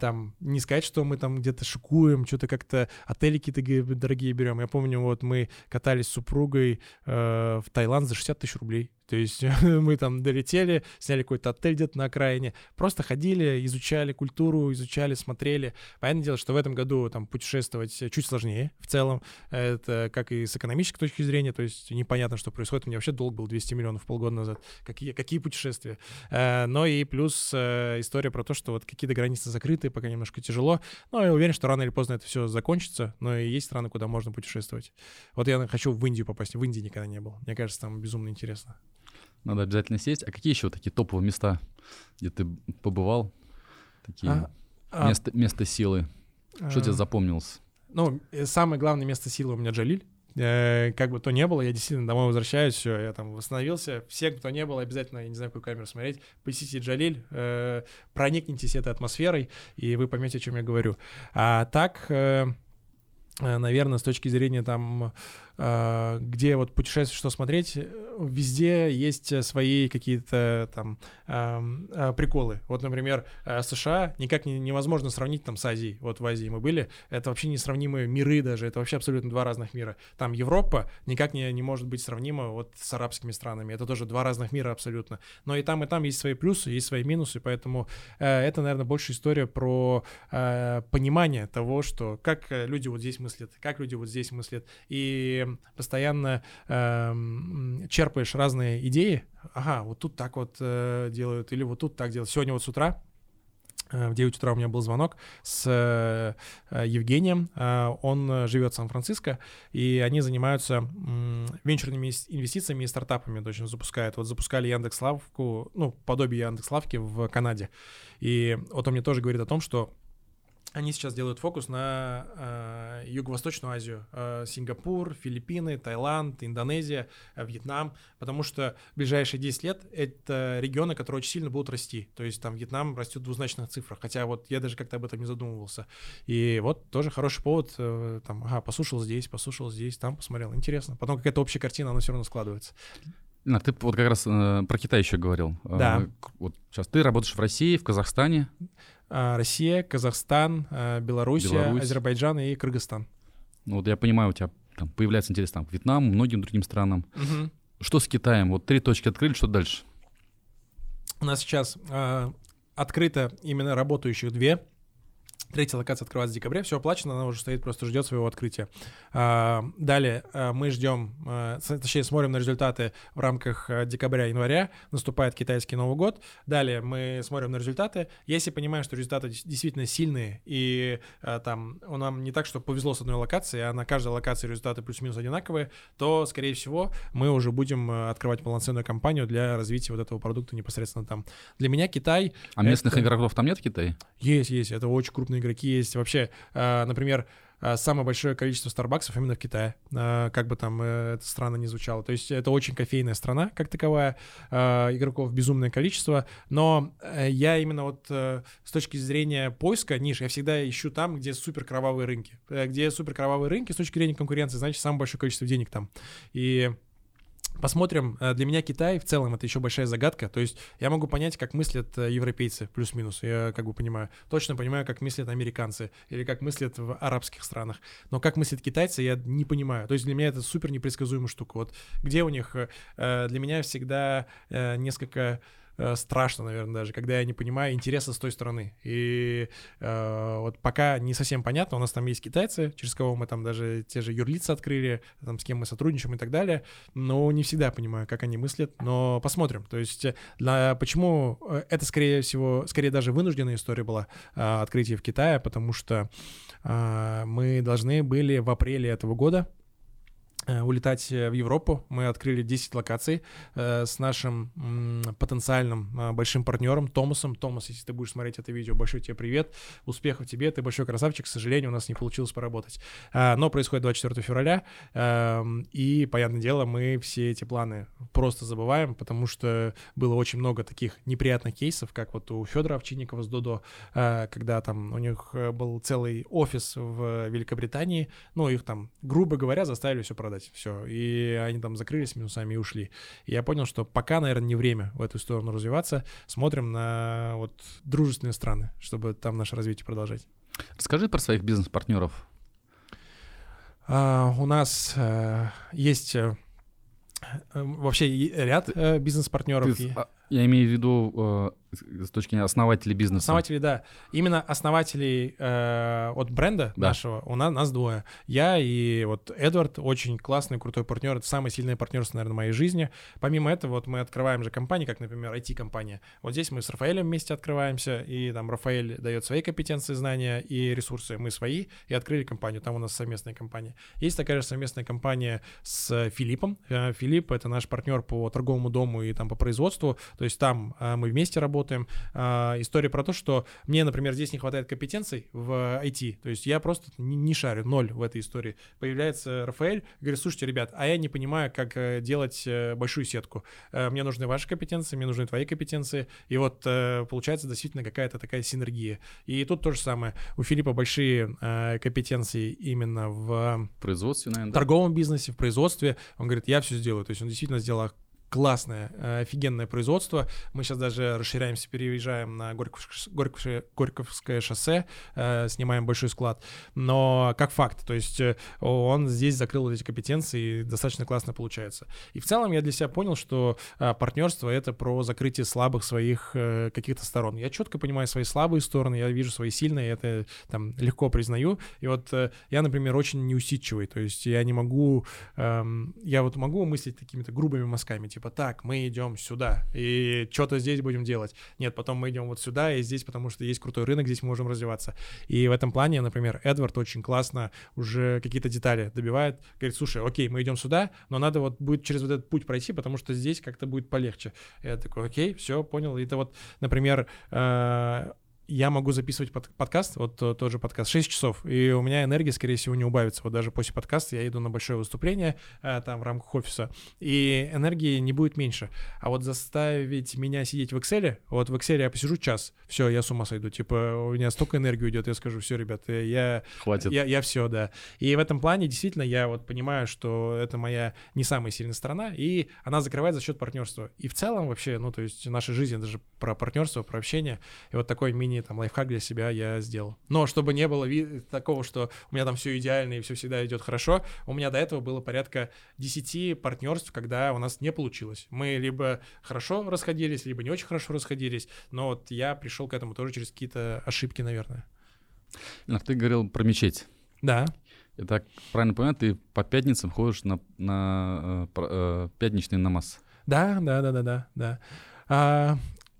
там, не сказать, что мы там где-то шикуем, что-то как-то отели какие-то дорогие берем. Я помню, вот мы катались с супругой э, в Таиланд за 60 тысяч рублей. То есть мы там долетели, сняли какой-то отель где-то на окраине, просто ходили, изучали культуру, изучали, смотрели. Понятное дело, что в этом году там путешествовать чуть сложнее в целом. Это как и с экономической точки зрения, то есть непонятно, что происходит. У меня вообще долг был 200 миллионов полгода назад. Какие, какие путешествия? Э, но и плюс э, история про то, что вот какие-то границы закрыты, пока немножко тяжело. Но я уверен, что рано или поздно это все закончится, но и есть страны, куда можно путешествовать. Вот я хочу в Индию попасть. В Индии никогда не был. Мне кажется, там безумно интересно. Надо обязательно сесть. А какие еще такие топовые места, где ты побывал? Такие а, а место, место силы. Что а, тебе запомнилось? Ну, э, самое главное место силы у меня Джалиль. Э, как бы то не было, я действительно домой возвращаюсь, все, я там восстановился. Все, кто не был, обязательно, я не знаю, какую камеру смотреть, посетите Джалиль, э, проникнитесь этой атмосферой, и вы поймете, о чем я говорю. А так, э, э наверное, с точки зрения там где вот путешествовать, что смотреть, везде есть свои какие-то там э, приколы. Вот, например, США никак не, невозможно сравнить там с Азией. Вот в Азии мы были, это вообще несравнимые миры даже, это вообще абсолютно два разных мира. Там Европа никак не, не может быть сравнима вот с арабскими странами, это тоже два разных мира абсолютно. Но и там, и там есть свои плюсы, есть свои минусы, поэтому э, это, наверное, больше история про э, понимание того, что как люди вот здесь мыслят, как люди вот здесь мыслят, и постоянно э, черпаешь разные идеи, ага, вот тут так вот э, делают, или вот тут так делают. Сегодня вот с утра Э, в 9 утра у меня был звонок с э, Евгением. Э, он живет в Сан-Франциско, и они занимаются венчурными инвестициями и стартапами. Точно запускают. Вот запускали Яндекс.Лавку, ну, подобие Яндекс.Лавки в Канаде. И вот он мне тоже говорит о том, что они сейчас делают фокус на э, Юго-Восточную Азию, э, Сингапур, Филиппины, Таиланд, Индонезия, э, Вьетнам, потому что в ближайшие 10 лет это регионы, которые очень сильно будут расти. То есть там Вьетнам растет в двузначных цифрах, хотя вот я даже как-то об этом не задумывался. И вот тоже хороший повод, э, там, ага, послушал здесь, послушал здесь, там посмотрел, интересно. Потом какая-то общая картина, она все равно складывается. А ты вот как раз э, про Китай еще говорил. Да. Э, вот сейчас ты работаешь в России, в Казахстане. А, Россия, Казахстан, а, Белоруссия, Беларусь. Азербайджан и Кыргызстан. Ну вот я понимаю, у тебя там появляется интерес там к Вьетнаму, многим другим странам. Угу. Что с Китаем? Вот три точки открыли, что дальше? У нас сейчас э, открыто именно работающих две Третья локация открывается в декабре, все оплачено, она уже стоит, просто ждет своего открытия. А, далее а, мы ждем, а, точнее смотрим на результаты в рамках декабря-января, наступает китайский Новый год. Далее мы смотрим на результаты. Если понимаем, что результаты действительно сильные, и там нам не так, что повезло с одной локацией, а на каждой локации результаты плюс-минус одинаковые, то, скорее всего, мы уже будем открывать полноценную кампанию для развития вот этого продукта непосредственно там. Для меня Китай... А местных это... игроков там нет в Китае? Есть, есть. Это очень крупный крупные игроки есть. Вообще, а, например, а, самое большое количество Старбаксов именно в Китае, а, как бы там э, это странно не звучало. То есть это очень кофейная страна, как таковая, игроков безумное количество, но э, я именно вот э, с точки зрения поиска ниш, я всегда ищу там, где супер кровавые рынки. Где супер кровавые рынки с точки зрения конкуренции, значит, самое большое количество денег там. И Посмотрим. Э, для меня Китай в целом это еще большая загадка. То есть я могу понять, как мыслят э, европейцы, плюс-минус. Я как бы понимаю. Точно понимаю, как мыслят американцы или как мыслят в арабских странах. Но как мыслят китайцы, я не понимаю. То есть для меня это супер непредсказуемая штука. Вот где у них э, для меня всегда несколько страшно, наверное, даже, когда я не понимаю интереса с той стороны. И э, вот пока не совсем понятно, у нас там есть китайцы, через кого мы там даже те же юрлицы открыли, там с кем мы сотрудничаем и так далее, но не всегда понимаю, как они мыслят, но посмотрим. То есть э, для, почему э, это, скорее всего, скорее даже вынужденная история была э, открытие в Китае, потому что э, мы должны были в апреле этого года Э, улетать э, в Европу. Мы открыли 10 локаций э, с нашим м, потенциальным э, большим партнером Томасом. Томас, если ты будешь смотреть это видео, большой тебе привет, успехов тебе, ты большой красавчик. К сожалению, у нас не получилось поработать. Э, но происходит 24 февраля, э, и, понятное дело, мы все эти планы просто забываем, потому что было очень много таких неприятных кейсов, как вот у Федора Овчинникова с Додо, э, когда там у них э, был целый офис в Великобритании, ну, их там, грубо говоря, заставили все продать делать, все. И они там закрылись минусами и ушли. И я понял, что пока, наверное, не время в эту сторону развиваться. Смотрим на вот дружественные страны, чтобы там наше развитие продолжать. Расскажи про своих бизнес-партнеров. А, у нас а, есть а, вообще ряд а, бизнес-партнеров. Ты, и... Я имею в виду с точки зрения основателей бизнеса. Основатели, да. Именно основателей э, от бренда да. нашего у нас, нас двое. Я и вот Эдвард, очень классный, крутой партнер. Это самое сильное партнерство, наверное, в моей жизни. Помимо этого, вот мы открываем же компании, как, например, IT-компания. Вот здесь мы с Рафаэлем вместе открываемся, и там Рафаэль дает свои компетенции, знания и ресурсы, мы свои, и открыли компанию. Там у нас совместная компания. Есть такая же совместная компания с Филиппом. Э, Филипп — это наш партнер по торговому дому и там по производству. То есть там э, мы вместе работаем, работаем. А, история про то, что мне, например, здесь не хватает компетенций в IT, то есть я просто не, шарю, ноль в этой истории. Появляется Рафаэль, говорит, слушайте, ребят, а я не понимаю, как э, делать э, большую сетку. Э, мне нужны ваши компетенции, мне нужны твои компетенции, и вот получается действительно какая-то такая синергия. И тут то же самое. У Филиппа большие компетенции именно в производстве, наверное, торговом да? бизнесе, в производстве. Он говорит, я все сделаю. То есть он действительно сделал классное, э, офигенное производство. Мы сейчас даже расширяемся, переезжаем на Горьковское, Горьковское, шоссе, э, снимаем большой склад. Но как факт, то есть э, он здесь закрыл эти компетенции и достаточно классно получается. И в целом я для себя понял, что партнерство — это про закрытие слабых своих каких-то сторон. Я четко понимаю свои слабые стороны, я вижу свои сильные, это там легко признаю. И вот я, например, очень неусидчивый, то есть я не могу, эм, я вот могу мыслить такими-то грубыми мазками, типа, так, мы идем сюда, и что-то здесь будем делать. Нет, потом мы идем вот сюда и здесь, потому что есть крутой рынок, здесь мы можем развиваться. И в этом плане, например, Эдвард очень классно уже какие-то детали добивает, говорит, слушай, окей, мы идем сюда, но надо вот будет через вот этот путь пройти, потому что здесь как-то будет полегче. Я такой, окей, все, понял. И это вот, например, э, я могу записывать под, подкаст, вот тот же подкаст, 6 часов, и у меня энергия, скорее всего, не убавится. Вот даже после подкаста я иду на большое выступление э, там в рамках офиса, и энергии не будет меньше. А вот заставить меня сидеть в Excel, вот в Excel я посижу час, все, я с ума сойду. Типа у меня столько энергии уйдет, я скажу, все, ребят, я... Хватит. Я, я все, да. И в этом плане действительно я вот понимаю, что это моя не самая сильная сторона, и она закрывает за счет партнерства. И в целом вообще, ну, то есть наша жизнь, это же про партнерство, про общение, и вот такой мини мини там лайфхак для себя я сделал. Но чтобы не было такого, что у меня там все идеально и все всегда идет хорошо, у меня до этого было порядка 10 партнерств, когда у нас не получилось. Мы либо хорошо расходились, либо не очень хорошо расходились, но вот я пришел к этому тоже через какие-то ошибки, наверное. Ильнар, ты говорил про мечеть. Да. Я так правильно понимаю, ты по пятницам ходишь на, на э, э, пятничный намаз? Да, да, да, да, да, да. А,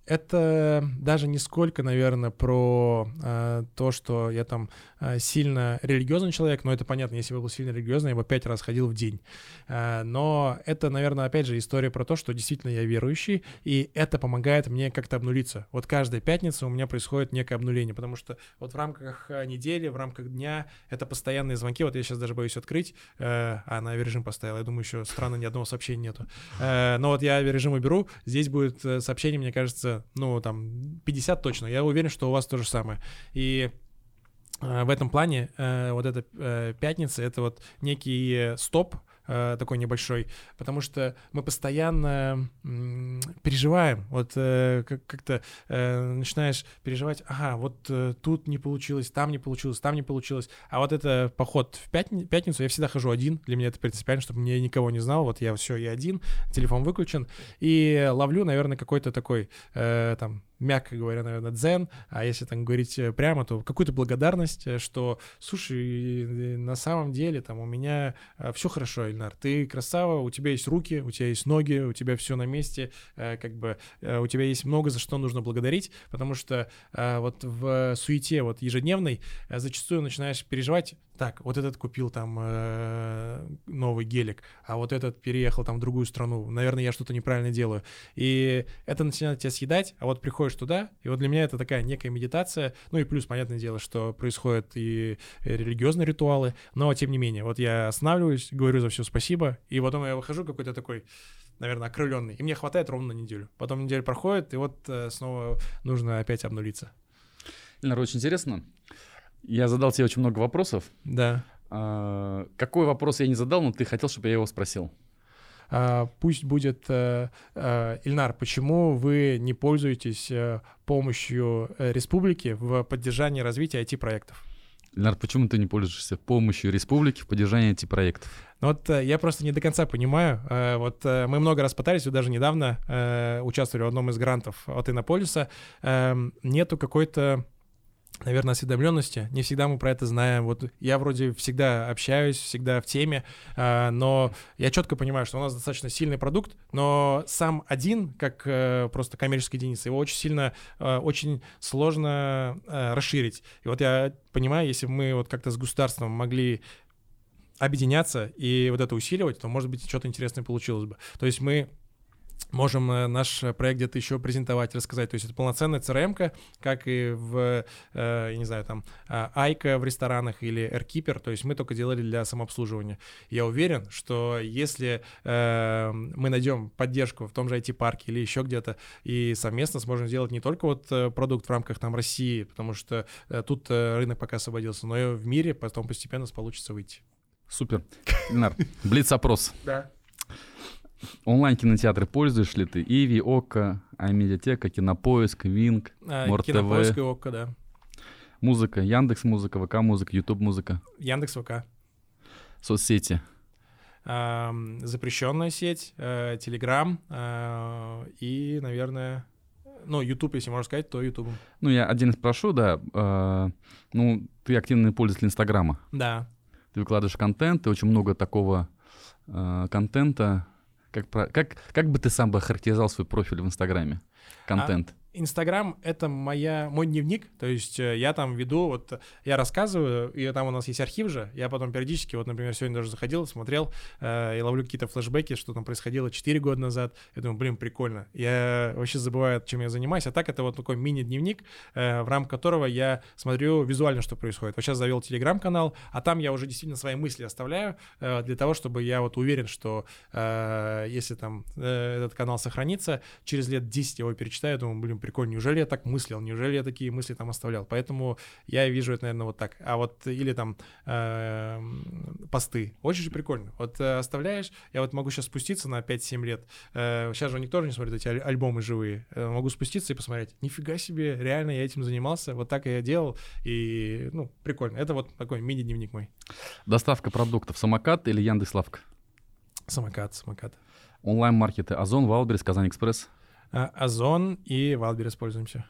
это даже не сколько, наверное, про э, то, что я там э, сильно религиозный человек, но это понятно, если бы был сильно религиозный, я бы пять раз ходил в день. Э, но это, наверное, опять же история про то, что действительно я верующий, и это помогает мне как-то обнулиться. Вот каждая пятница у меня происходит некое обнуление, потому что вот в рамках э, недели, в рамках дня это постоянные звонки. Вот я сейчас даже боюсь открыть, э, а на режим поставил. Я думаю, еще странно, ни одного сообщения нету. Э, но вот я режим уберу, здесь будет э, сообщение, мне кажется, ну, там, 50 точно. Я уверен, что у вас то же самое. И э, в этом плане э, вот эта э, пятница — это вот некий стоп, э, такой небольшой, потому что мы постоянно переживаем, вот э, как- как-то э, начинаешь переживать, ага, вот тут не получилось, там не получилось, там не получилось, а вот это поход в пятни- пятницу, я всегда хожу один, для меня это принципиально, чтобы мне никого не знал, вот я все, я один, телефон выключен, и ловлю, наверное, какой-то такой, там, мягко говоря, наверное, дзен, а если там говорить э, прямо, то какую-то благодарность, э, что, слушай, на самом деле там у меня э, все хорошо, Ильнар, ты красава, у тебя есть руки, у тебя есть ноги, у тебя все на месте, как бы у тебя есть много за что нужно благодарить, потому что вот в суете вот ежедневной зачастую начинаешь переживать, так, вот этот купил там э, новый гелик, а вот этот переехал там в другую страну, наверное, я что-то неправильно делаю. И это начинает тебя съедать, а вот приходишь туда, и вот для меня это такая некая медитация, ну и плюс, понятное дело, что происходят и религиозные ритуалы, но тем не менее, вот я останавливаюсь, говорю за все спасибо, и потом я выхожу какой-то такой наверное, окрыленный. И мне хватает ровно на неделю. Потом неделя проходит, и вот э, снова нужно опять обнулиться. Ильнар, очень интересно. Я задал тебе очень много вопросов. Да. А, какой вопрос я не задал, но ты хотел, чтобы я его спросил? А, пусть будет а, а, Ильнар, почему вы не пользуетесь а, помощью э, республики в поддержании развития IT-проектов? Ильнар, почему ты не пользуешься помощью республики в поддержании IT-проектов? Ну вот я просто не до конца понимаю. Вот мы много раз пытались, вот даже недавно участвовали в одном из грантов от Иннополиса. Эм, нету какой-то наверное, осведомленности. Не всегда мы про это знаем. Вот я вроде всегда общаюсь, всегда в теме, а, но я четко понимаю, что у нас достаточно сильный продукт, но сам один, как э, просто коммерческая единица, его очень сильно, э, очень сложно э, расширить. И вот я понимаю, если бы мы вот как-то с государством могли объединяться и вот это усиливать, то, может быть, что-то интересное получилось бы. То есть мы можем э, наш проект где-то еще презентовать, рассказать. То есть это полноценная CRM, как и в, э, я не знаю, там, а, Айка в ресторанах или AirKeeper, то есть мы только делали для самообслуживания. Я уверен, что если э, мы найдем поддержку в том же IT-парке или еще где-то, и совместно сможем сделать не только вот продукт в рамках там России, потому что тут рынок пока освободился, но и в мире потом постепенно получится выйти. Супер. Ленар, блиц-опрос. Да. Онлайн-кинотеатры пользуешь ли ты? Иви, Ока, Амедиатека, Кинопоиск, Винг, а, Кинопоиск и Ока, да. Музыка, Яндекс Музыка, ВК Музыка, Ютуб Музыка. Яндекс ВК. Соцсети. А, запрещенная сеть, Телеграм а, и, наверное, ну, YouTube, если можно сказать, то YouTube. Ну, я один спрошу, да. Э, ну, ты активный пользователь Инстаграма. Да. Ты выкладываешь контент, и очень много такого э, контента, как, как, как бы ты сам бы охарактеризовал свой профиль в Инстаграме? Контент. Инстаграм — это моя, мой дневник, то есть э, я там веду, вот я рассказываю, и там у нас есть архив же, я потом периодически, вот, например, сегодня даже заходил, смотрел, э, и ловлю какие-то флешбеки, что там происходило 4 года назад, я думаю, блин, прикольно, я вообще забываю, чем я занимаюсь, а так это вот такой мини-дневник, э, в рамках которого я смотрю визуально, что происходит. Вот сейчас завел телеграм-канал, а там я уже действительно свои мысли оставляю э, для того, чтобы я вот уверен, что э, если там э, этот канал сохранится, через лет 10 я его перечитаю, думаю, блин, прикольно, неужели я так мыслил, неужели я такие мысли там оставлял. Поэтому я вижу это, наверное, вот так. А вот или там э, посты. Очень же прикольно. Вот э, оставляешь, я вот могу сейчас спуститься на 5-7 лет. Э, сейчас же никто же не смотрит эти аль- альбомы живые. Э, могу спуститься и посмотреть. Нифига себе, реально я этим занимался, вот так я делал. И, ну, прикольно. Это вот такой мини-дневник мой. Доставка продуктов самокат или Яндекс.Лавка? Самокат, самокат. Онлайн-маркеты Ozon, Wildberries, KazanExpress. А, Озон и Wildberries пользуемся.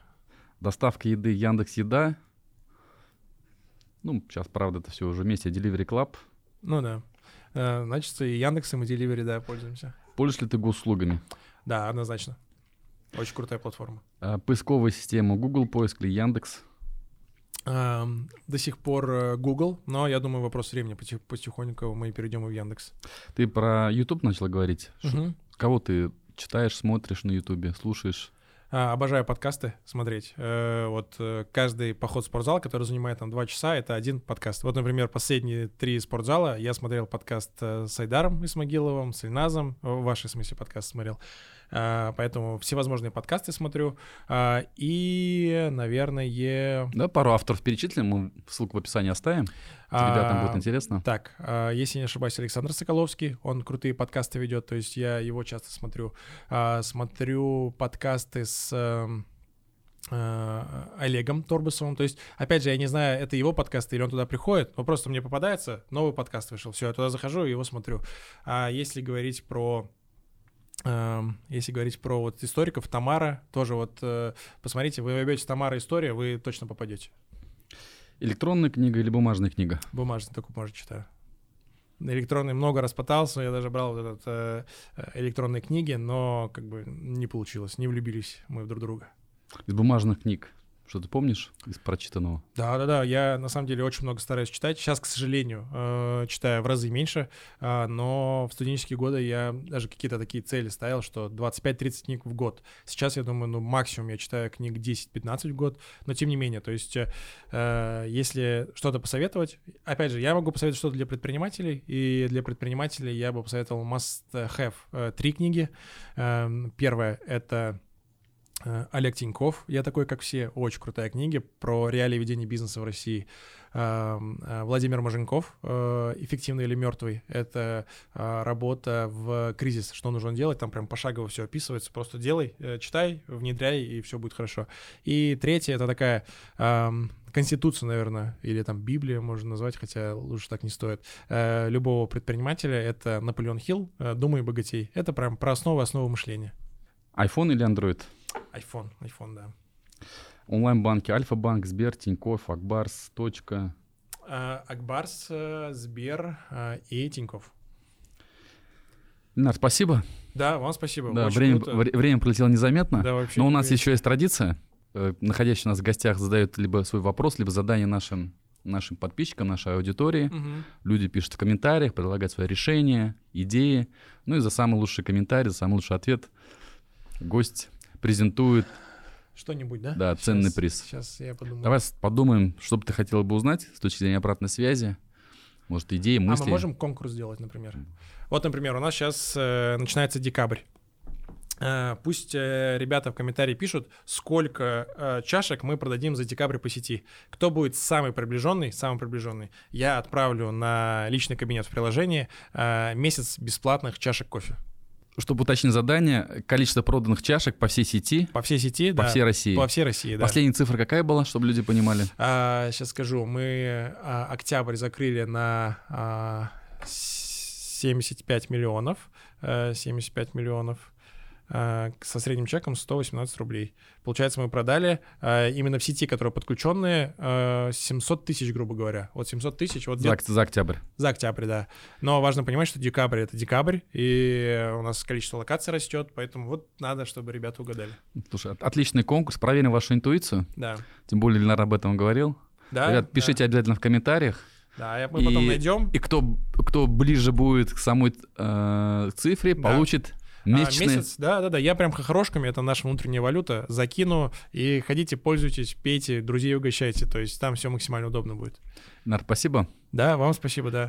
Доставка еды Яндекс Еда. Ну, сейчас, правда, это все уже вместе. Delivery Club. Ну да. А, значит, и Яндексом, и Delivery, да, пользуемся. Пользуешься ли ты госуслугами? Да, однозначно. Очень крутая платформа. А, поисковая система Google поиск или Яндекс? А, до сих пор э, Google, но я думаю, вопрос времени потихоньку мы перейдем в Яндекс. Ты про YouTube начал говорить. Угу. Кого ты читаешь, смотришь на Ютубе, слушаешь? А, обожаю подкасты смотреть. Э, вот э, каждый поход в спортзал, который занимает там два часа, это один подкаст. Вот, например, последние три спортзала я смотрел подкаст э, с Айдаром Исмагиловым, с Ильназом, в вашей смысле подкаст смотрел. А, поэтому всевозможные подкасты смотрю. А, и, наверное... Да, пару авторов перечислим, мы ссылку в описании оставим. А, Ребятам будет интересно. Так, если не ошибаюсь, Александр Соколовский, он крутые подкасты ведет, то есть я его часто смотрю. Смотрю подкасты с эм, Олегом Торбусовым. То есть, опять же, я не знаю, это его подкаст или он туда приходит, но просто мне попадается, новый подкаст вышел. Все, я туда захожу и его смотрю. А если говорить про если говорить про вот историков, Тамара, тоже вот э, посмотрите, вы вобьете Тамара история, вы точно попадете. Электронная книга или бумажная книга? Бумажная, только бумажную читаю. Электронный много раз пытался, я даже брал вот этот э, электронные книги, но как бы не получилось, не влюбились мы в друг друга. Из бумажных книг что ты помнишь из прочитанного? Да, да, да. Я на самом деле очень много стараюсь читать. Сейчас, к сожалению, э, читаю в разы меньше, э, но в студенческие годы я даже какие-то такие цели ставил, что 25-30 книг в год. Сейчас, я думаю, ну, максимум я читаю книг 10-15 в год, но тем не менее, то есть, э, если что-то посоветовать, опять же, я могу посоветовать что-то для предпринимателей, и для предпринимателей я бы посоветовал must have три книги. Эм, первое — это Э, Олег Тиньков, я такой, как все, очень крутая книга про реалии ведения бизнеса в России. Эм, э, Владимир Маженков, э, «Эффективный или мертвый», это работа в кризис, что нужно делать, там прям пошагово все описывается, просто делай, читай, внедряй, и все будет хорошо. И третье, это такая эм, конституция, наверное, или там Библия можно назвать, хотя лучше так не стоит, любого предпринимателя, это Наполеон Хилл, «Думай богатей». Это прям про основу, основу мышления. iPhone или Android? iPhone, iPhone, да. Онлайн-банки Альфа-банк, Сбер, Тинькофф, Акбарс, точка. А, Акбарс, э, Сбер а, и Тинькофф. Ленар, спасибо. Да, вам спасибо. Да, время, время пролетело незаметно. Да, вообще. Но у нас говорить. еще есть традиция. Э, находящий у нас в гостях задают либо свой вопрос, либо задание нашим нашим подписчикам, нашей аудитории. Угу. Люди пишут в комментариях, предлагают свои решения, идеи. Ну и за самый лучший комментарий, за самый лучший ответ гость презентует что-нибудь, да? Да, ценный сейчас, приз. Сейчас я подумаю. Давай подумаем, что бы ты хотел бы узнать с точки зрения обратной связи. Может, идеи, мысли. А мы можем конкурс сделать, например. Вот, например, у нас сейчас э, начинается декабрь. Э, пусть э, ребята в комментарии пишут, сколько э, чашек мы продадим за декабрь по сети. Кто будет самый приближенный, самый приближенный, я отправлю на личный кабинет в приложении э, месяц бесплатных чашек кофе чтобы уточнить задание, количество проданных чашек по всей сети. По всей сети, по да. всей России. По всей России, да. Последняя цифра какая была, чтобы люди понимали? А, сейчас скажу. Мы а, октябрь закрыли на а, 75 миллионов. А, 75 миллионов. Э, со средним чеком 118 рублей. Получается, мы продали э, именно в сети, которые подключенные, 700 э, тысяч, грубо говоря. Вот 700 тысяч. Вот за, за октябрь. За октябрь, да. Но важно понимать, что декабрь — это декабрь, и у нас количество локаций растет, поэтому вот надо, чтобы ребята угадали. Слушай, отличный конкурс. Проверим вашу интуицию. Да. Тем более Ленар об этом говорил. Да, Ребят, пишите да. обязательно в комментариях. Да, мы и, потом найдем. И кто, кто ближе будет к самой э, цифре, да. получит Месячные? А, месяц, да, да, да. Я прям хохорошками, это наша внутренняя валюта, закину и ходите, пользуйтесь, пейте, друзей угощайте. То есть там все максимально удобно будет. Нар, спасибо. Да, вам спасибо, да.